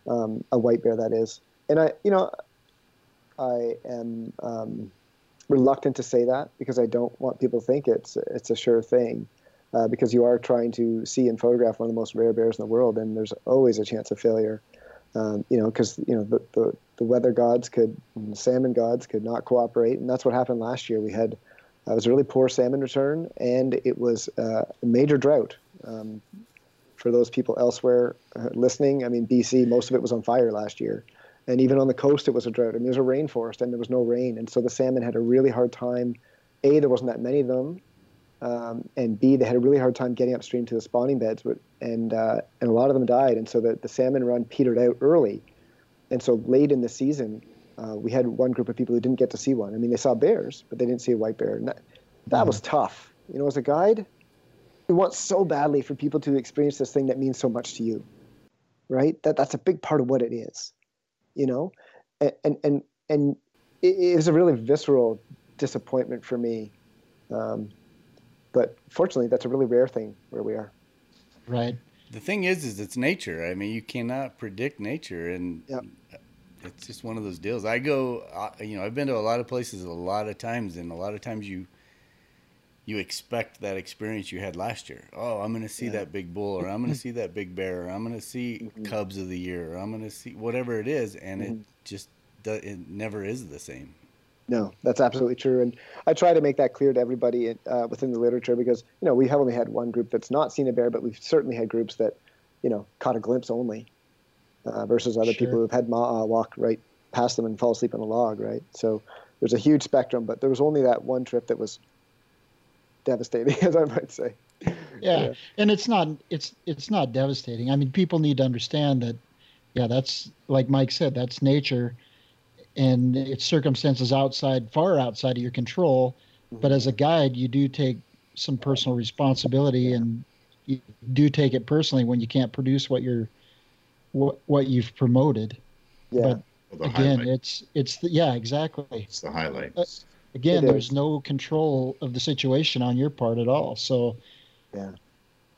um, a white bear, that is. And I, you know, I am um, reluctant to say that because I don't want people to think it's it's a sure thing, uh, because you are trying to see and photograph one of the most rare bears in the world, and there's always a chance of failure. Um, you know, because you know the, the, the weather gods could, the salmon gods could not cooperate, and that's what happened last year. We had uh, it was a really poor salmon return, and it was uh, a major drought. Um, for those people elsewhere uh, listening, I mean, BC, most of it was on fire last year, and even on the coast, it was a drought. I mean, there's a rainforest, and there was no rain, and so the salmon had a really hard time. A, there wasn't that many of them, um, and B, they had a really hard time getting upstream to the spawning beds, but, and uh, and a lot of them died, and so the, the salmon run petered out early, and so late in the season, uh, we had one group of people who didn't get to see one. I mean, they saw bears, but they didn't see a white bear, and that, that was tough. You know, as a guide, you want so badly for people to experience this thing that means so much to you, right? That that's a big part of what it is, you know, and and and, and was a really visceral disappointment for me. Um, but fortunately, that's a really rare thing where we are. Right. The thing is, is it's nature. I mean, you cannot predict nature, and yep. It's just one of those deals. I go, uh, you know, I've been to a lot of places a lot of times, and a lot of times you you expect that experience you had last year. Oh, I'm going to see yeah. that big bull, or I'm going <laughs> to see that big bear, or I'm going to see mm-hmm. cubs of the year, or I'm going to see whatever it is, and mm-hmm. it just it never is the same. No, that's absolutely true, and I try to make that clear to everybody uh, within the literature because you know we have only had one group that's not seen a bear, but we've certainly had groups that you know caught a glimpse only, uh, versus other sure. people who've had ma- uh, walk right past them and fall asleep on a log, right? So there's a huge spectrum, but there was only that one trip that was devastating, <laughs> as I might say. Yeah. yeah, and it's not it's it's not devastating. I mean, people need to understand that. Yeah, that's like Mike said. That's nature and it's circumstances outside, far outside of your control. But as a guide, you do take some personal responsibility, and you do take it personally when you can't produce what you're what what you've promoted. Yeah. But again, highlight. it's it's the, yeah, exactly. It's the highlight. Uh, again, it there's is. no control of the situation on your part at all. So, yeah.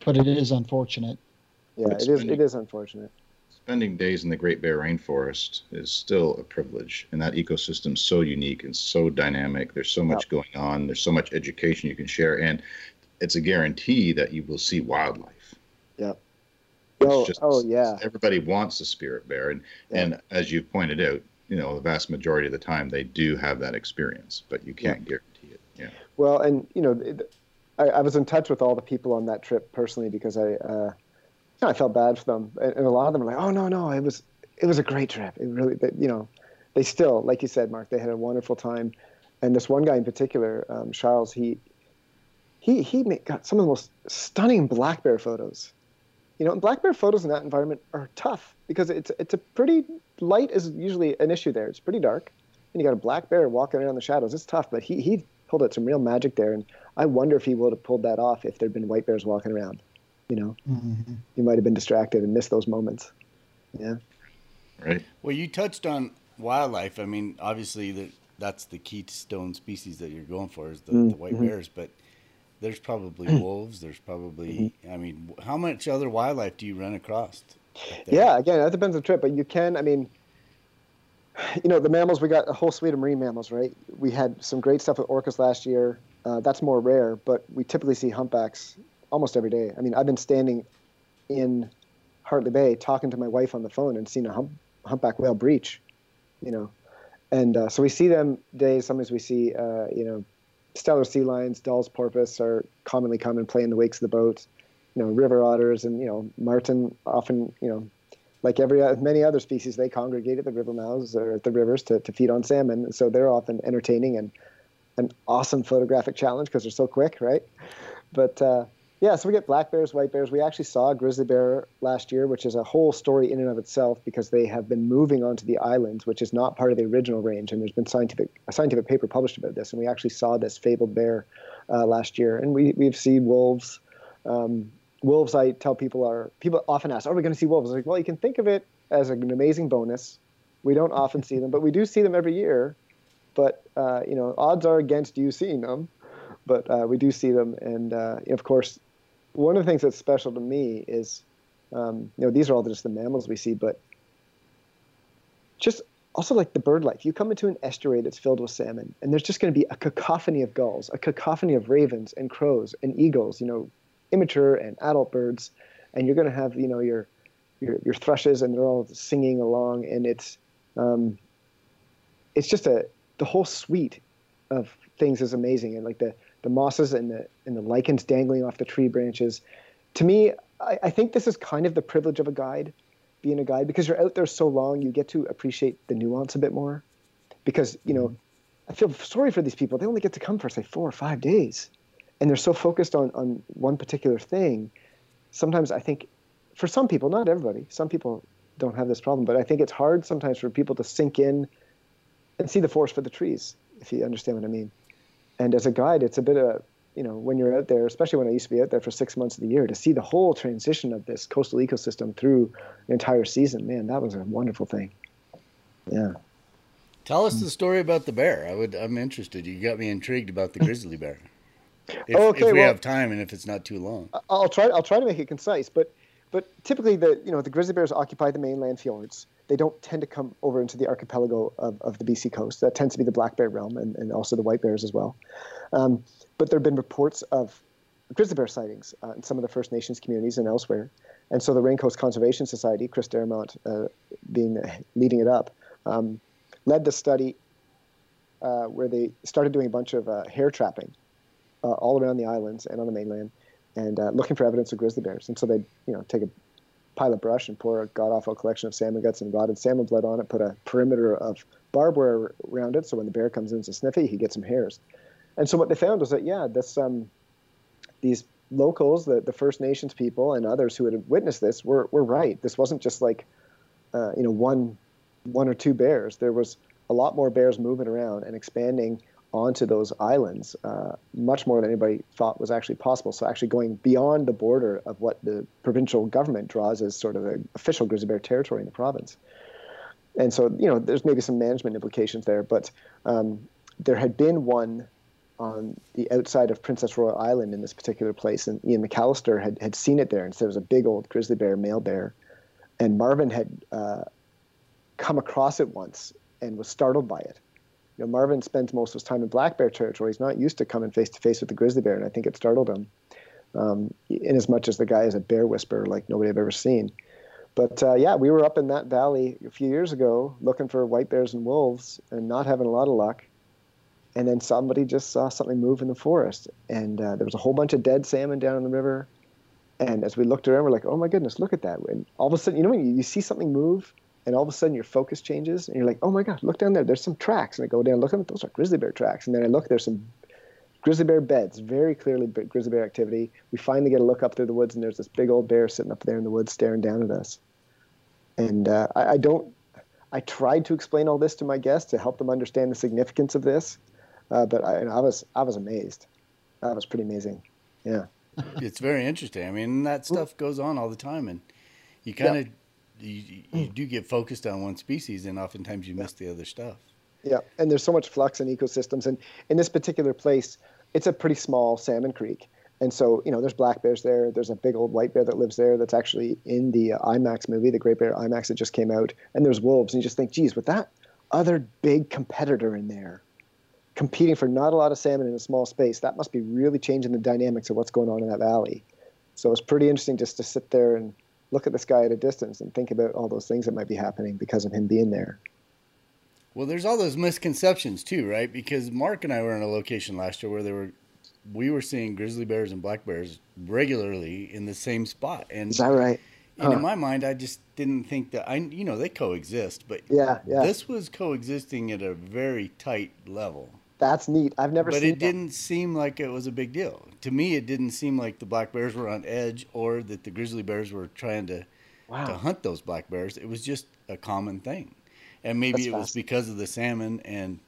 But it is unfortunate. Yeah, it is. It is unfortunate spending days in the Great Bear Rainforest is still a privilege, and that ecosystem is so unique and so dynamic. There's so much yep. going on. There's so much education you can share, and it's a guarantee that you will see wildlife. Yep. Oh, just, oh yeah. Everybody wants a spirit bear, and and as you pointed out, you know, the vast majority of the time they do have that experience, but you can't guarantee it. Yeah. Well, and you know, I, I, was in touch with all the people on that trip personally because I. Uh, know, I felt bad for them, and, and a lot of them were like, "Oh no, no, it was it was a great trip. It really, they, you know, they still, like you said, Mark, they had a wonderful time. And this one guy in particular, um, Charles, he he he got some of the most stunning black bear photos. You know, and black bear photos in that environment are tough because it's it's a pretty light is usually an issue there. It's pretty dark, and you got a black bear walking around the shadows. It's tough, but he he pulled out some real magic there, and I wonder if he would have pulled that off if there'd been white bears walking around. You know, mm-hmm. he might have been distracted and missed those moments. Yeah. Right. Well, you touched on wildlife. I mean, obviously, the, that's the keystone species that you're going for is the, mm-hmm. the white mm-hmm. bears, but there's probably <clears throat> wolves. There's probably, mm-hmm. I mean, how much other wildlife do you run across? Yeah, again, that depends on the trip, but you can, I mean, you know, the mammals, we got a whole suite of marine mammals, right? We had some great stuff with orcas last year. Uh, that's more rare, but we typically see humpbacks almost every day. I mean, I've been standing in Hartley Bay talking to my wife on the phone and seeing a hump, humpback whale breach, you know. And uh, so we see them days. Sometimes we see, uh, you know, Steller sea lions, Dall's porpoise are commonly come and play in the wakes of the boat. You know, river otters and you know marten often, you know, like every uh, many other species, they congregate at the river mouths or at the rivers to, to feed on salmon. So they're often entertaining and an awesome photographic challenge because they're so quick, right? But uh, yeah, so we get black bears, white bears. We actually saw a grizzly bear last year, which is a whole story in and of itself because they have been moving onto the islands, which is not part of the original range. And there's been scientific a scientific paper published about this, and we actually saw this fabled bear uh, last year. And we we've seen wolves. Um, wolves, I tell people are people often ask, "Are we going to see wolves?" I'm like, well, you can think of it as an amazing bonus. We don't often see them, but we do see them every year. But uh, you know, odds are against you seeing them but uh, we do see them, and uh, of course, one of the things that's special to me is, um, you know, these are all just the mammals we see, but just also like the bird life. You come into an estuary that's filled with salmon, and there's just going to be a cacophony of gulls, a cacophony of ravens and crows and eagles, you know, immature and adult birds, and you're going to have, you know, your your your thrushes, and they're all singing along, and it's um, it's just a the whole suite of things is amazing, and like the the mosses and the and the lichens dangling off the tree branches. To me, I, I think this is kind of the privilege of a guide, being a guide, because you're out there so long, you get to appreciate the nuance a bit more. Because you know, I feel sorry for these people. They only get to come for say four or five days, and they're so focused on on one particular thing. Sometimes I think, for some people, not everybody, some people don't have this problem, but I think it's hard sometimes for people to sink in and see the forest for the trees, if you understand what I mean and as a guide, it's a bit of you know when you're out there, especially when I used to be out there for six months of the year, to see the whole transition of this coastal ecosystem through the entire season. Man, that was a wonderful thing. Yeah. Tell us the story about the bear. I would. I'm interested. You got me intrigued about the grizzly bear. If, okay, if we well, have time and if it's not too long. I'll try. I'll try to make it concise. But but typically the you know the grizzly bears occupy the mainland fjords they don't tend to come over into the archipelago of, of the BC coast. That tends to be the black bear realm and, and also the white bears as well. Um, but there have been reports of grizzly bear sightings uh, in some of the First Nations communities and elsewhere. And so the Raincoast Conservation Society, Chris Darimont uh, being uh, leading it up, um, led the study uh, where they started doing a bunch of uh, hair trapping uh, all around the islands and on the mainland, and looking for evidence of grizzly bears. And so they, you know, take a pile of brush and pour a god awful collection of salmon guts and rotted salmon blood on it, put a perimeter of barbed wire around it, so when the bear comes in to sniff it, he gets some hairs. And so what they found was that yeah, this um, these locals, the, the First Nations people and others who had witnessed this were were right. This wasn't just like uh, you know one one or two bears. There was a lot more bears moving around and expanding onto those islands uh, much more than anybody thought was actually possible. So actually going beyond the border of what the provincial government draws as sort of the official grizzly bear territory in the province. And so you know there's maybe some management implications there, but um, there had been one on the outside of Princess Royal Island in this particular place, and Ian McAllister had, had seen it there and said it was a big old grizzly bear, male bear, and Marvin had uh, come across it once and was startled by it know, Marvin spends most of his time in black bear territory. He's not used to coming face to face with the grizzly bear, and I think it startled him. Um, in as much as the guy is a bear whisperer like nobody I've ever seen. But uh, yeah, we were up in that valley a few years ago looking for white bears and wolves and not having a lot of luck. And then somebody just saw something move in the forest, and uh, there was a whole bunch of dead salmon down in the river. And as we looked around, we're like, oh my goodness, look at that. And all of a sudden, you know, when you, you see something move and all of a sudden your focus changes and you're like, oh my God, look down there. There's some tracks. And I go down, look at them. Those are grizzly bear tracks. And then I look, there's some grizzly bear beds, very clearly grizzly bear activity. We finally get a look up through the woods and there's this big old bear sitting up there in the woods staring down at us. And uh, I, I don't, I tried to explain all this to my guests to help them understand the significance of this. Uh, but I, I was, I was amazed. That was pretty amazing. Yeah. it's very interesting. I mean, that stuff goes on all the time, and you kind of you, you do get focused on one species, and oftentimes you miss the other stuff. Yeah, and there's so much flux in ecosystems, and in this particular place, it's a pretty small salmon creek, and so you know there's black bears there. There's a big old white bear that lives there. That's actually in the uh, IMAX movie, the Great Bear IMAX that just came out. And there's wolves, and you just think, geez, with that other big competitor in there, competing for not a lot of salmon in a small space, that must be really changing the dynamics of what's going on in that valley. So it's pretty interesting just to sit there and look at this guy at a distance and think about all those things that might be happening because of him being there. Well, there's all those misconceptions too, right? Because Mark and I were in a location last year where there were we were seeing grizzly bears and black bears regularly in the same spot. And is that right? And in my mind, I just didn't think that I, you know, they coexist, but yeah, yeah. this was coexisting at a very tight level. That's neat. I've never. Seen But it that. didn't seem like it was a big deal to me. It didn't seem like the black bears were on edge or that the grizzly bears were trying to wow. to hunt those black bears. It was just a common thing, and maybe That's it fast. was because of the salmon and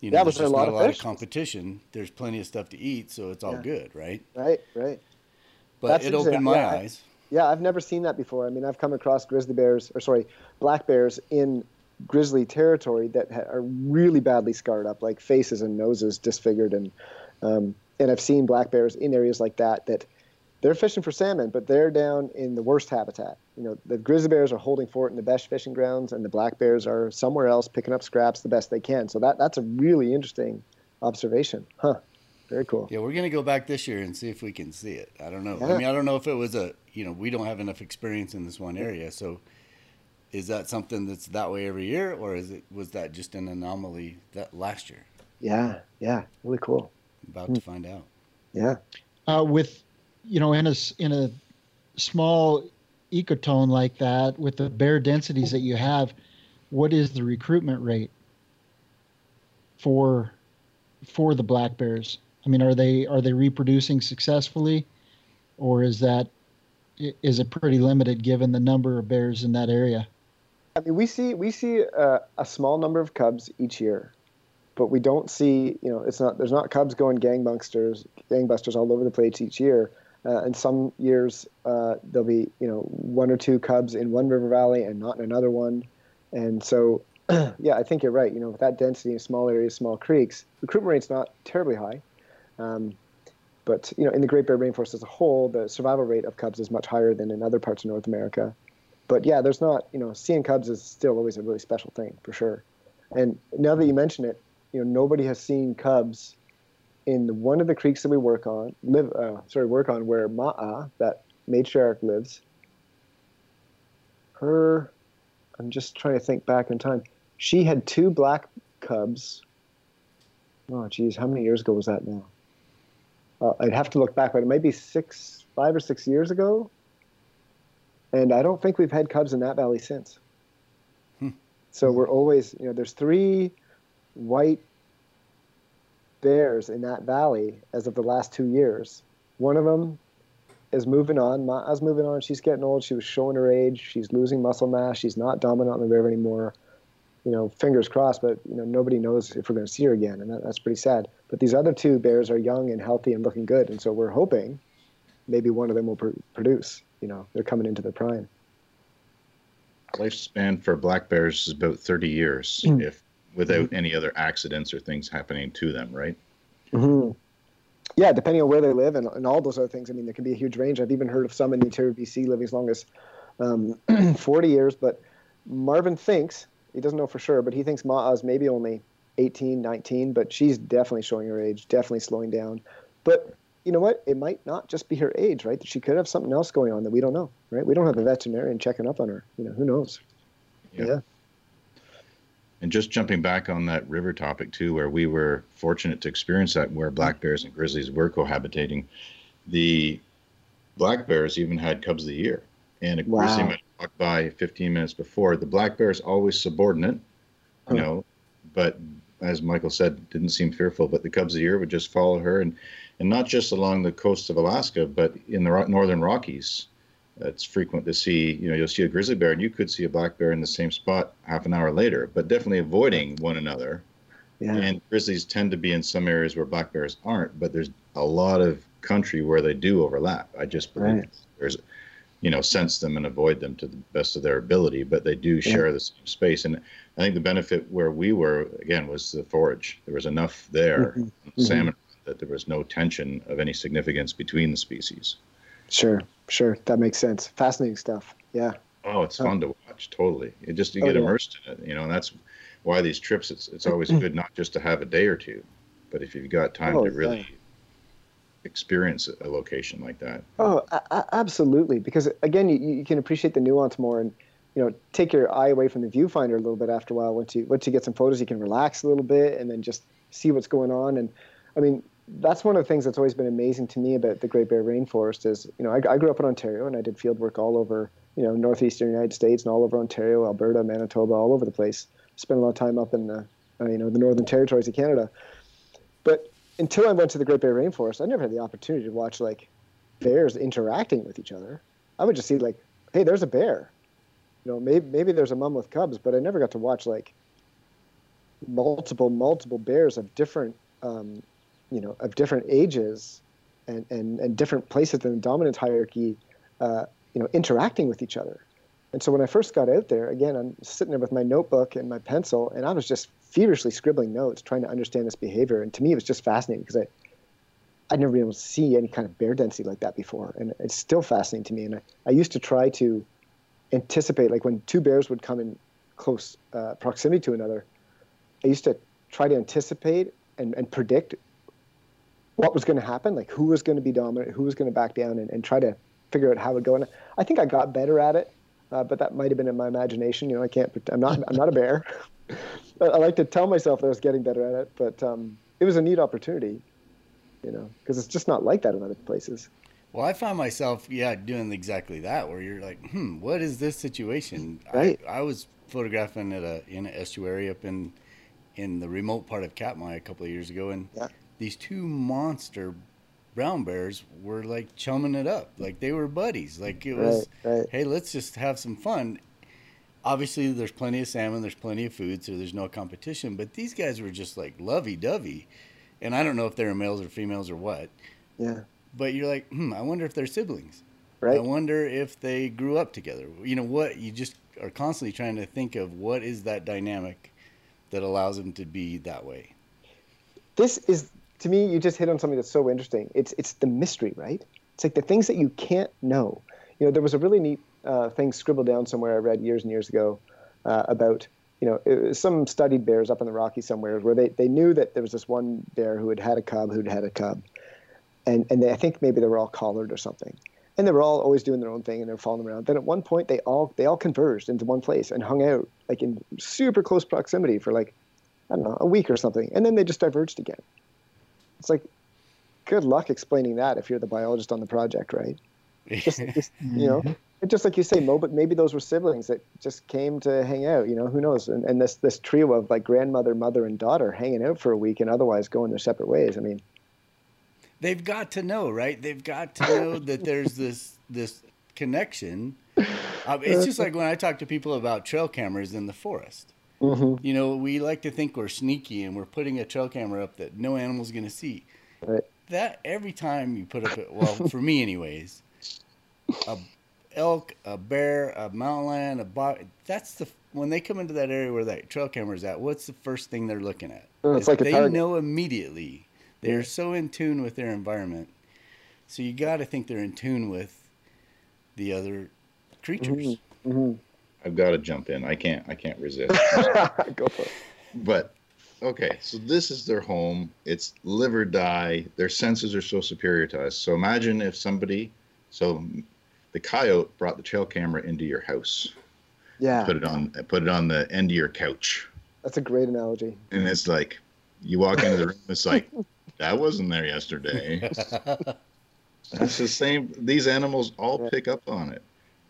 you know, yeah, there's just a lot, not of, a lot of competition. There's plenty of stuff to eat, so it's all yeah. good, right? Right, right. But That's it opened my yeah, eyes. I, yeah, I've never seen that before. I mean, I've come across grizzly bears, or sorry, black bears in grizzly territory that are really badly scarred up, like faces and noses disfigured, and um, and I've seen black bears in areas like that that they're fishing for salmon, but they're down in the worst habitat. You know, the grizzly bears are holding fort in the best fishing grounds, and the black bears are somewhere else picking up scraps the best they can. So that that's a really interesting observation, huh? Very cool. Yeah, we're gonna go back this year and see if we can see it. I don't know. Yeah. I mean, I don't know if it was a you know we don't have enough experience in this one area, so is that something that's that way every year, or is it was that just an anomaly that last year? Yeah, yeah, really cool. About mm. to find out. Yeah. Uh, with you know, in a in a small ecotone like that, with the bear densities that you have, what is the recruitment rate for for the black bears? I mean, are they are they reproducing successfully, or is that is it pretty limited given the number of bears in that area? I mean, we see we see uh, a small number of cubs each year, but we don't see you know it's not there's not cubs going gangbusters gangbusters all over the place each year. Uh, in some years, uh, there'll be you know one or two cubs in one river valley and not in another one, and so <clears throat> yeah, I think you're right. You know, with that density in small areas, small creeks, recruitment rate's not terribly high, um, but you know, in the Great Bear Rainforest as a whole, the survival rate of cubs is much higher than in other parts of North America. But yeah, there's not you know seeing cubs is still always a really special thing for sure. And now that you mention it, you know nobody has seen cubs in one of the creeks that we work on, live, uh, sorry, work on where Ma'a, that matriarch, lives. Her, I'm just trying to think back in time. She had two black cubs. Oh, geez, how many years ago was that now? Uh, I'd have to look back, but it might be six, five or six years ago. And I don't think we've had cubs in that valley since. Hmm. So we're always, you know, there's three white bears in that valley as of the last two years. One of them is moving on. Ma'a's moving on. She's getting old. She was showing her age. She's losing muscle mass. She's not dominant on the river anymore. You know, fingers crossed, but you know nobody knows if we're going to see her again, and that, that's pretty sad. But these other two bears are young and healthy and looking good, and so we're hoping maybe one of them will pr- produce. You know, they're coming into their prime. Lifespan for black bears is about 30 years, mm. if without mm-hmm. any other accidents or things happening to them, right? Mm-hmm. Yeah, depending on where they live and, and all those other things. I mean, there can be a huge range. I've even heard of some in the interior of BC living as long as um, <clears throat> 40 years. But Marvin thinks, he doesn't know for sure, but he thinks Ma'a's maybe only 18, 19, but she's definitely showing her age, definitely slowing down. But you know what? It might not just be her age, right? She could have something else going on that we don't know, right? We don't have a veterinarian checking up on her. You know, who knows? yeah. yeah. And just jumping back on that river topic too, where we were fortunate to experience that, where black bears and grizzlies were cohabitating, the black bears even had cubs of the year, and a Wow. grizzly might walk by 15 minutes before. The black bear is always subordinate, you know, but as Michael said, didn't seem fearful. But the cubs of the year would just follow her, and and not just along the coast of Alaska, but in the northern Rockies. It's frequent to see, you know, you'll see a grizzly bear, and you could see a black bear in the same spot half an hour later, but definitely avoiding one another. Yeah. And grizzlies tend to be in some areas where black bears aren't, but there's a lot of country where they do overlap. I just believe Right. there's, you know, sense them and avoid them to the best of their ability, but they do share the same space. And I think the benefit where we were again was the forage. There was enough there, Mhm. salmon, that there was no tension of any significance between the species. Sure, sure. That makes sense. Fascinating stuff. Yeah. Oh, it's fun to watch. Totally. It just you Oh, get yeah. immersed in it, you know, and that's why these trips. It's it's always mm-hmm. good not just to have a day or two, but if you've got time Oh, to really yeah. experience a location like that. Oh, absolutely. Because again, you, you can appreciate the nuance more, and you know, take your eye away from the viewfinder a little bit after a while. Once you once you get some photos, you can relax a little bit, and then just see what's going on. And I mean, that's one of the things that's always been amazing to me about the Great Bear Rainforest is, you know, I, I grew up in Ontario, and I did field work all over, you know, northeastern United States and all over Ontario, Alberta, Manitoba, all over the place. Spent a lot of time up in the, uh, you know, the Northern Territories of Canada. But until I went to the Great Bear Rainforest, I never had the opportunity to watch like bears interacting with each other. I would just see like, hey, there's a bear. You know, maybe maybe there's a mom with cubs, but I never got to watch like multiple multiple bears of different, um, you know, of different ages, and and and different places in the dominant hierarchy, uh, you know, interacting with each other. And so when I first got out there, again, I'm sitting there with my notebook and my pencil, and I was just feverishly scribbling notes, trying to understand this behavior. And to me, it was just fascinating because I, I'd never been able to see any kind of bear density like that before, and it's still fascinating to me. And I, I used to try to anticipate, like when two bears would come in close uh, proximity to another, I used to try to anticipate and, and predict what was going to happen, like who was going to be dominant, who was going to back down, and, and try to figure out how it would go. And I think I got better at it, uh, but that might have been in my imagination. You know, I can't. I'm not. I'm not a bear. <laughs> I like to tell myself that I was getting better at it, but um, it was a neat opportunity. You know, because it's just not like that in other places. Well, I found myself, yeah, doing exactly that, where you're like, hmm, what is this situation? Right. I, I was photographing at a in an estuary up in in the remote part of Katmai a couple of years ago, and Yeah. These two monster brown bears were like chumming it up, like they were buddies. Like it was, Right, right. hey, let's just have some fun. Obviously, there's plenty of salmon, there's plenty of food, so there's no competition. But these guys were just like lovey-dovey, and I don't know if they were males or females or what. Yeah. But you're like, hmm, I wonder if they're siblings. Right. I wonder if they grew up together. You know what? You just are constantly trying to think of what is that dynamic that allows them to be that way. this is to me you just hit on something that's so interesting. It's it's the mystery right? It's like the things that you can't know. You know there was a really neat uh, thing scribbled down somewhere i read years and years ago uh, about you know some studied bears up in the rockies somewhere where they, they knew that there was this one bear who had had a cub who'd had a cub. And and they, i think maybe they were all collared or something. And they were all always doing their own thing and they were following around. Then at one point they all they all converged into one place and hung out like in super close proximity for like I don't know, a week or something, and then they just diverged again. It's like, good luck explaining that if you're the biologist on the project, right? Just, <laughs> just you know, and just like you say, Mo, but maybe those were siblings that just came to hang out. You know, who knows? And, and this this trio of like grandmother, mother, and daughter hanging out for a week, and otherwise going their separate ways. I mean, They've got to know, right? They've got to know <laughs> that there's this this connection. Uh, <laughs> it's just like when I talk to people about trail cameras in the forest. Mhm, You know, we like to think we're sneaky and we're putting a trail camera up that no animal's going to see. right, That every time you put up, a, well, <laughs> for me anyways, a elk, a bear, a mountain lion, a bog. That's the when they come into that area where that trail camera's at. What's the first thing they're looking at? Oh, it's like they know immediately. They're so in tune with their environment. So you got to think they're in tune with the other creatures. hmm I've got to jump in. I can't. I can't resist. <laughs> go for it. but okay, so this is their home. It's live or die. Their senses are so superior to us. So imagine if somebody, so the coyote brought the trail camera into your house, Yeah, put it on, put it on the end of your couch, that's a great analogy. and it's like, you walk into the room, it's like, that wasn't there yesterday. <laughs> That's the same. These animals all Yeah. pick up on it,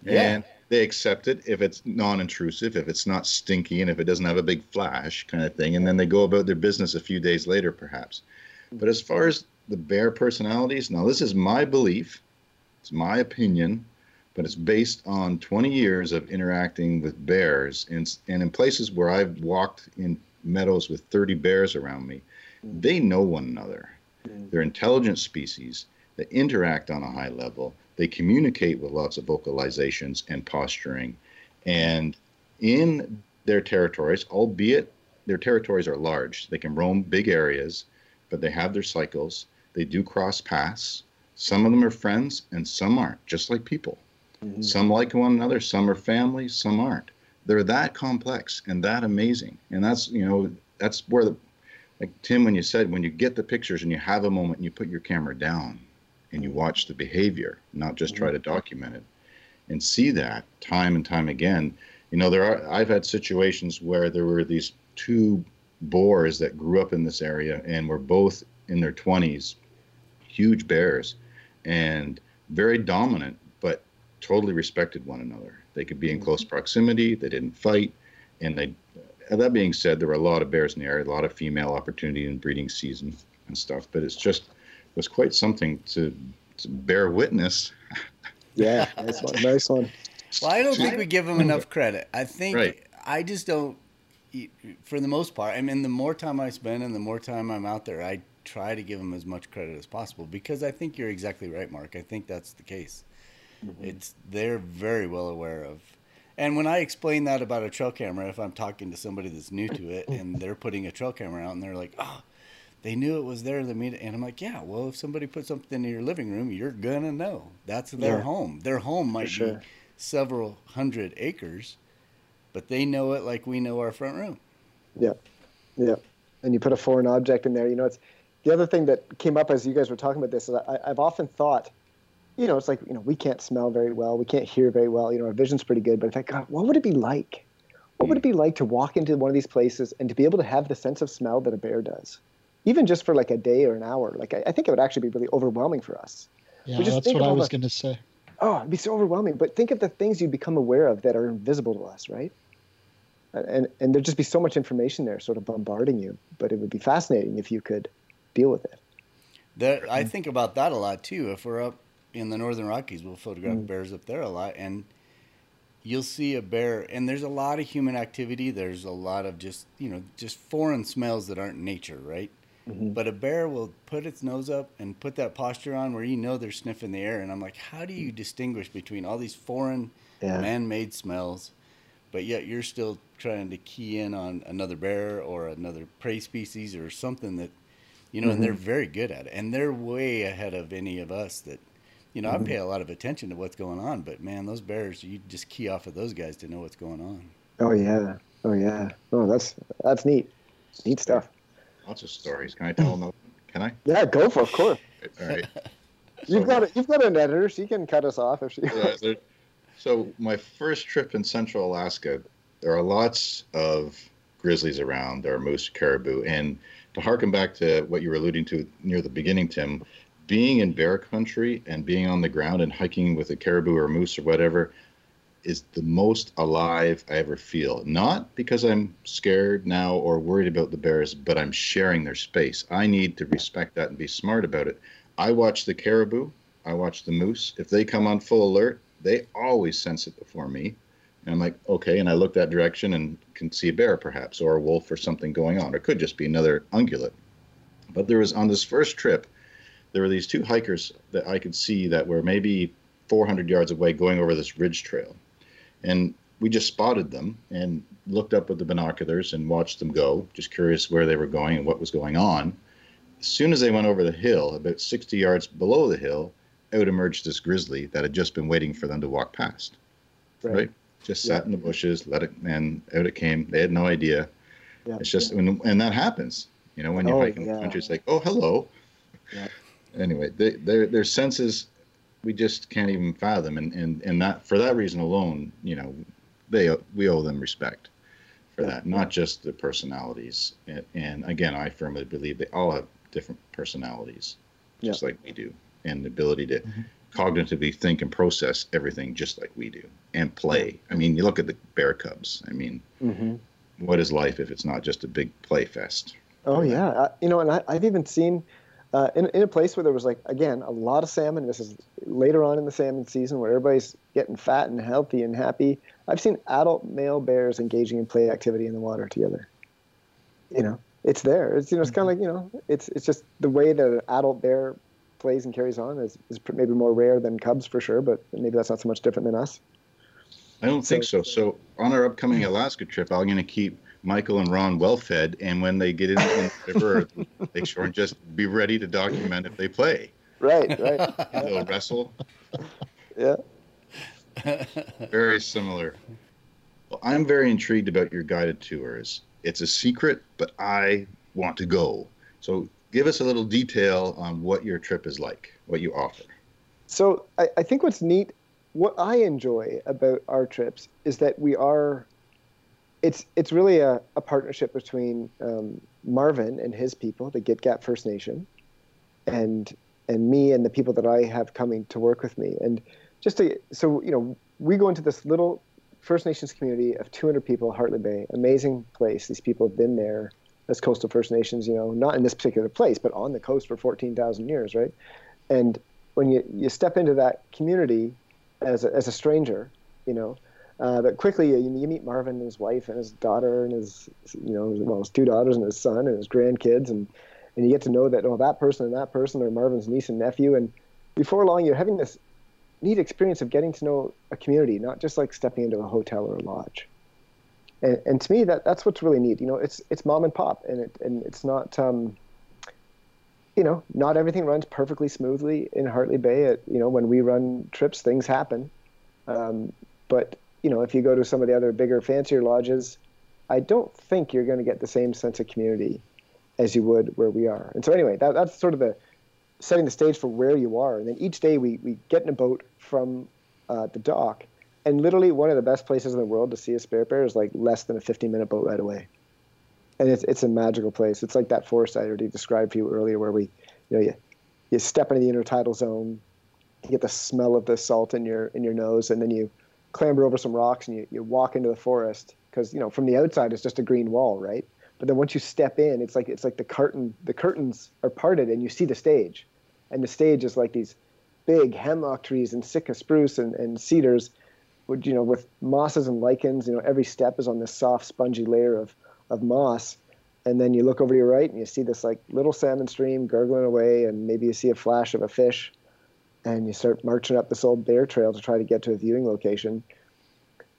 Yeah. and they accept it if it's non-intrusive, if it's not stinky, and if it doesn't have a big flash kind of thing. And then they go about their business a few days later, perhaps. But as far as the bear personalities, now this is my belief, it's my opinion, but it's based on 20 years of interacting with bears and, and in places where I've walked in meadows with 30 bears around me. They know one another. Mm. They're intelligent species that interact on a high level. They communicate with lots of vocalizations and posturing. And in their territories, albeit their territories are large, they can roam big areas, but they have their cycles. They do cross paths. Some of them are friends and some aren't, just like people. Mhm. Some like one another, some are family, some aren't. They're that complex and that amazing. And that's, you know, that's where the, like Tim, when you said, when you get the pictures and you have a moment and you put your camera down and you watch the behavior, not just try mm-hmm. to document it and see that time and time again. You know, there are, I've had situations where there were these two boars that grew up in this area and were both in their 20s, huge bears and very dominant, but totally respected one another. They could be in close mm-hmm. proximity, they didn't fight, and they. That being said, there were a lot of bears in the area, a lot of female opportunity in breeding season and stuff. But it's just was quite something to, to bear witness. <laughs> Yeah, nice one. Nice one. Well, I don't think we give them enough credit. I think Right. I just don't. For the most part, I mean, the more time I spend and the more time I'm out there, I try to give them as much credit as possible because I think you're exactly right, Mark. I think that's the case. Mm-hmm. It's they're very well aware of. And when I explain that about a trail camera, if I'm talking to somebody that's new to it and they're putting a trail camera out and they're like, "Oh, they knew it was there," the meet, and I'm like, "Yeah, well, if somebody put something in your living room, you're gonna know. That's their Yeah. home. Their home might sure. be several hundred acres, but they know it like we know our front room." Yeah, yeah. And you put a foreign object in there. You know, it's the other thing that came up as you guys were talking about this. Is I, I've often thought, you know, it's like you know we can't smell very well, we can't hear very well. You know, our vision's pretty good, but I think, God, what would it be like? What would hmm. it be like to walk into one of these places and to be able to have the sense of smell that a bear does, even just for like a day or an hour? Like I, I think it would actually be really overwhelming for us. Yeah, just that's think what I was going to say. Oh, it'd be so overwhelming. But think of the things you become aware of that are invisible to us, right? And and there'd just be so much information there, sort of bombarding you. But it would be fascinating if you could deal with it. There, I mm. think about that a lot too. If we're up in the Northern Rockies, we'll photograph mm. bears up there a lot, and you'll see a bear. And there's a lot of human activity. There's a lot of just you know just foreign smells that aren't nature, right? Mm-hmm. But a bear will put its nose up and put that posture on where you know they're sniffing the air. And I'm like, how do you distinguish between all these foreign, Yeah. man-made smells, but yet you're still trying to key in on another bear or another prey species or something that you know, and they're mm-hmm. very good at it, and they're way ahead of any of us. That, you know, I mm-hmm. pay a lot of attention to what's going on, but man, those bears, you just key off of those guys to know what's going on. Oh yeah. Oh yeah. Oh, that's that's neat. Neat stuff. Lots of stories. Can I tell them? Can I? Yeah, go for it, of course. All right. <laughs> You've got a, you've got an editor. She can cut us off if she. Yeah, so my first trip in central Alaska, there are lots of grizzlies around. There are moose, caribou, and to harken back to what you were alluding to near the beginning, Tim, being in bear country and being on the ground and hiking with a caribou or moose or whatever is the most alive I ever feel. Not because I'm scared now or worried about the bears, but I'm sharing their space. I need to respect that and be smart about it. I watch the caribou, I watch the moose. If they come on full alert, they always sense it before me. And I'm like, okay, and I look that direction and can see a bear perhaps, or a wolf or something going on. Or it could just be another ungulate. But there was on this first trip, there were these two hikers that I could see that were maybe 400 yards away going over this ridge trail. And we just spotted them and looked up with the binoculars and watched them go, just curious where they were going and what was going on. As soon as they went over the hill, about 60 yards below the hill, out emerged this grizzly that had just been waiting for them to walk past. Right? Just sat in the bushes, let it, and out it came. They had no idea. Yeah. It's just, when, and that happens. You know, when you're Oh, hiking yeah. the country, it's like, oh, hello. Yeah. Anyway, they, their their senses, we just can't even fathom, and and and that for that reason alone, you know, they we owe them respect for that, not just the personalities. And, and again, I firmly believe they all have different personalities, just like we do. and the ability to mm-hmm. cognitively think and process everything just like we do and play. I mean, you look at the Bear Cubs. I mean, mm-hmm. what is life if it's not just a big play fest? Oh yeah, uh, you know, and I, have even seen uh, in in a place where there was like again a lot of salmon. This is later on in the salmon season where everybody's getting fat and healthy and happy. I've seen adult male bears engaging in play activity in the water together. You know, it's there. It's you know, it's kind of like you know, it's it's just the way that an adult bear plays and carries on is, is maybe more rare than cubs for sure, but maybe that's not so much different than us. I don't think so. So on our upcoming Alaska trip, I'm going to keep Michael and Ron well fed, and when they get in, the river, <laughs> they sure and just be ready to document if they play. Right, right. <laughs> They'll wrestle. Yeah. <laughs> Very similar. Well, I'm very intrigued about your guided tours. It's a secret, but I want to go. So give us a little detail on what your trip is like, what you offer. So I, I think what's neat, what I enjoy about our trips is that we are it's it's really a, a partnership between um, Marvin and his people, the Gitga'at First Nation, and and me and the people that I have coming to work with me. And just to so you know, we go into this little First Nations community of 200 people, Hartley Bay, amazing place. These people have been there as coastal First Nations, you know, not in this particular place, but on the coast for 14,000 years, right? And when you, you step into that community as a, as a stranger, you know, uh, but quickly you, you, meet Marvin and his wife and his daughter and his, you know, well, his two daughters and his son and his grandkids, and and you get to know that oh that person and that person are Marvin's niece and nephew, and before long you're having this neat experience of getting to know a community, not just like stepping into a hotel or a lodge. And, and to me, that that's what's really neat. You know, it's it's mom and pop, and it and it's not. Um, you know, not everything runs perfectly smoothly in Hartley Bay. It, you know, when we run trips, things happen. Um, but you know, if you go to some of the other bigger, fancier lodges, I don't think you're going to get the same sense of community as you would where we are. And so, anyway, that, that's sort of the setting the stage for where you are. And then each day we, we get in a boat from uh, the dock, and literally one of the best places in the world to see a spirit bear is like less than a 15 minute boat ride away. And it's, it's a magical place. It's like that forest I already described for you earlier, where we, you know, you, you step into the intertidal zone, you get the smell of the salt in your in your nose, and then you clamber over some rocks and you, you walk into the forest because you know from the outside it's just a green wall, right? But then once you step in, it's like it's like the curtain the curtains are parted and you see the stage, and the stage is like these big hemlock trees and Sitka spruce and, and cedars, with you know with mosses and lichens. You know every step is on this soft spongy layer of of moss, and then you look over to your right and you see this like little salmon stream gurgling away, and maybe you see a flash of a fish and you start marching up this old bear trail to try to get to a viewing location.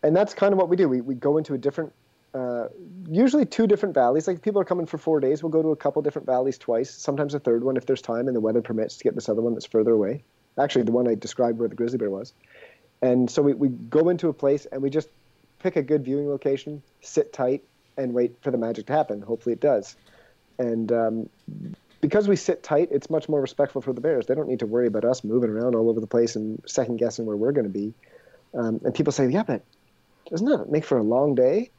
And that's kind of what we do. We, we go into a different, uh, usually two different valleys. Like people are coming for four days, we'll go to a couple different valleys twice, sometimes a third one if there's time and the weather permits to get this other one that's further away. Actually, the one I described where the grizzly bear was. And so we, we go into a place and we just pick a good viewing location, sit tight, and wait for the magic to happen. Hopefully it does. And um, because we sit tight, it's much more respectful for the Bears. They don't need to worry about us moving around all over the place and second guessing where we're going to be. Um, and people say, yeah, but doesn't that make for a long day?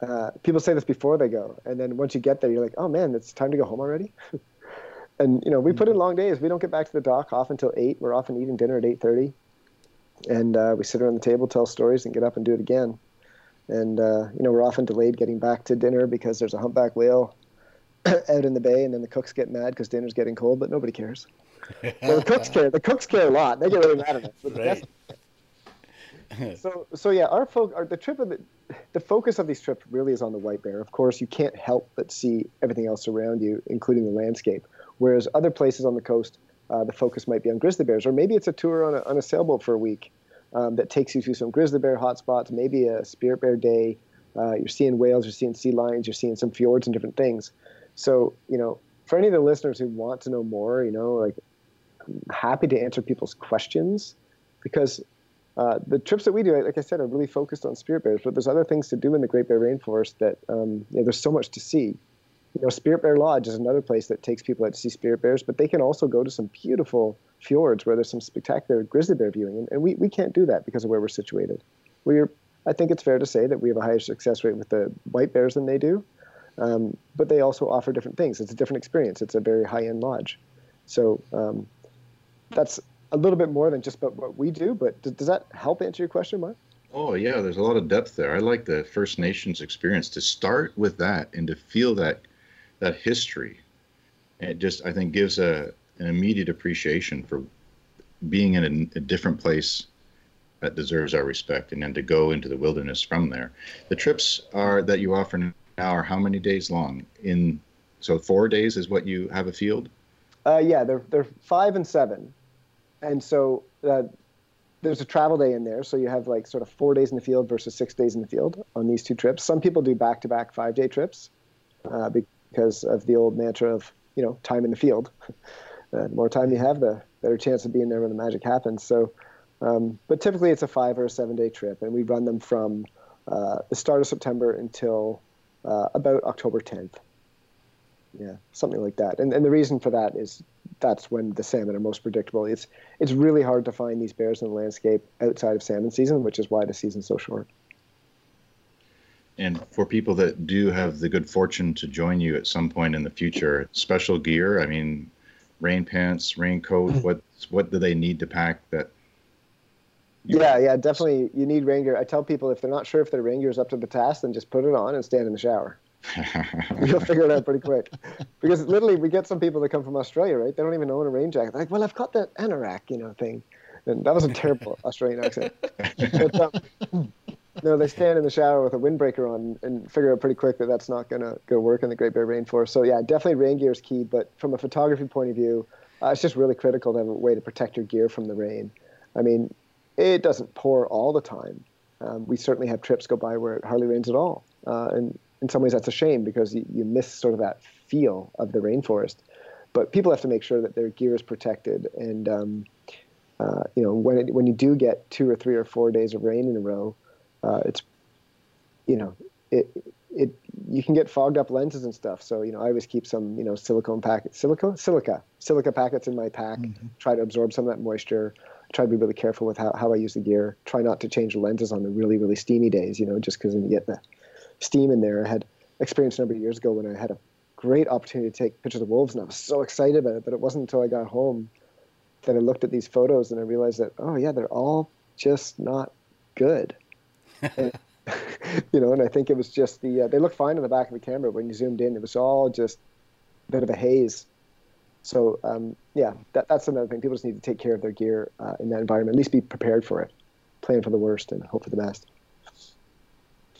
Uh, people say this before they go, and then once you get there, you're like, oh man, it's time to go home already. <laughs> and you know, we put in mm-hmm. long days. We don't get back to the dock off until eight. We're often eating dinner at eight thirty, and uh, we sit around the table, tell stories, and get up and do it again. And uh, you know, we're often delayed getting back to dinner because there's a humpback whale <coughs> out in the bay, and then the cooks get mad because dinner's getting cold, but nobody cares. well, the cooks care. The cooks care a lot. They get really mad at us. Right. so, so yeah, our, fo- our the trip of the, the focus of these trips really is on the white bear. Of course, you can't help but see everything else around you, including the landscape. Whereas other places on the coast, uh, the focus might be on grizzly bears, or maybe it's a tour on a, on a sailboat for a week um, that takes you to some grizzly bear hotspots, maybe a spirit bear day. Uh, you're seeing whales, you're seeing sea lions, you're seeing some fjords and different things. So, you know, for any of the listeners who want to know more, you know, like I'm happy to answer people's questions because uh, the trips that we do, like I said, are really focused on spirit bears, but there's other things to do in the Great Bear Rainforest that, um, you know, there's so much to see. You know, Spirit Bear Lodge is another place that takes people out to see spirit bears, but they can also go to some beautiful fjords where there's some spectacular grizzly bear viewing, and, and we, we can't do that because of where we're situated. We're, I think it's fair to say that we have a higher success rate with the white bears than they do, um, but they also offer different things. It's a different experience. It's a very high end lodge. So, um, that's a little bit more than just about what we do. But does, does that help answer your question, Mark? Oh yeah, there's a lot of depth there. I like the First Nations experience to start with that and to feel that that history. It just I think gives a an immediate appreciation for being in a, a different place that deserves our respect, and then to go into the wilderness from there. The trips are that you offer now are how many days long? In so four days is what you have a field. Uh, yeah, they're they're five and seven, and so uh, there's a travel day in there. So you have like sort of four days in the field versus six days in the field on these two trips. Some people do back to back five day trips uh, because of the old mantra of you know time in the field. <laughs> the more time you have, the better chance of being there when the magic happens. So, um, but typically it's a five or a seven day trip, and we run them from uh, the start of September until uh, about October 10th. Yeah, something like that. And and the reason for that is that's when the salmon are most predictable. It's it's really hard to find these bears in the landscape outside of salmon season, which is why the season's so short. And for people that do have the good fortune to join you at some point in the future, special gear. I mean, rain pants, raincoat. <laughs> what what do they need to pack that? Yeah, yeah, definitely. You need rain gear. I tell people if they're not sure if their rain gear is up to the task, then just put it on and stand in the shower. <laughs> You'll figure it out pretty quick. Because literally, we get some people that come from Australia, right? They don't even own a rain jacket. They're like, well, I've got that anorak, you know, thing. And that was a terrible <laughs> Australian accent. But, um, no, they stand in the shower with a windbreaker on and figure out pretty quick that that's not going to go work in the Great Bear Rainforest. So yeah, definitely rain gear is key. But from a photography point of view, uh, it's just really critical to have a way to protect your gear from the rain. I mean, it doesn't pour all the time. Um, we certainly have trips go by where it hardly rains at all, uh, and in some ways that's a shame because you, you miss sort of that feel of the rainforest. But people have to make sure that their gear is protected, and um, uh, you know when it, when you do get two or three or four days of rain in a row, uh, it's you know it it you can get fogged up lenses and stuff. So you know I always keep some you know silicone packets, silica silica silica packets in my pack. Mm-hmm. Try to absorb some of that moisture. Try to be really careful with how, how I use the gear. Try not to change the lenses on the really really steamy days. You know just because you get the steam in there. I had experience a number of years ago when I had a great opportunity to take pictures of wolves, and I was so excited about it. But it wasn't until I got home that I looked at these photos and I realized that oh yeah, they're all just not good. and, <laughs> <laughs> you know, and I think it was just the uh, they looked fine on the back of the camera when you zoomed in. It was all just a bit of a haze. So um, yeah, that, that's another thing. People just need to take care of their gear uh, in that environment. At least be prepared for it, plan for the worst and hope for the best That's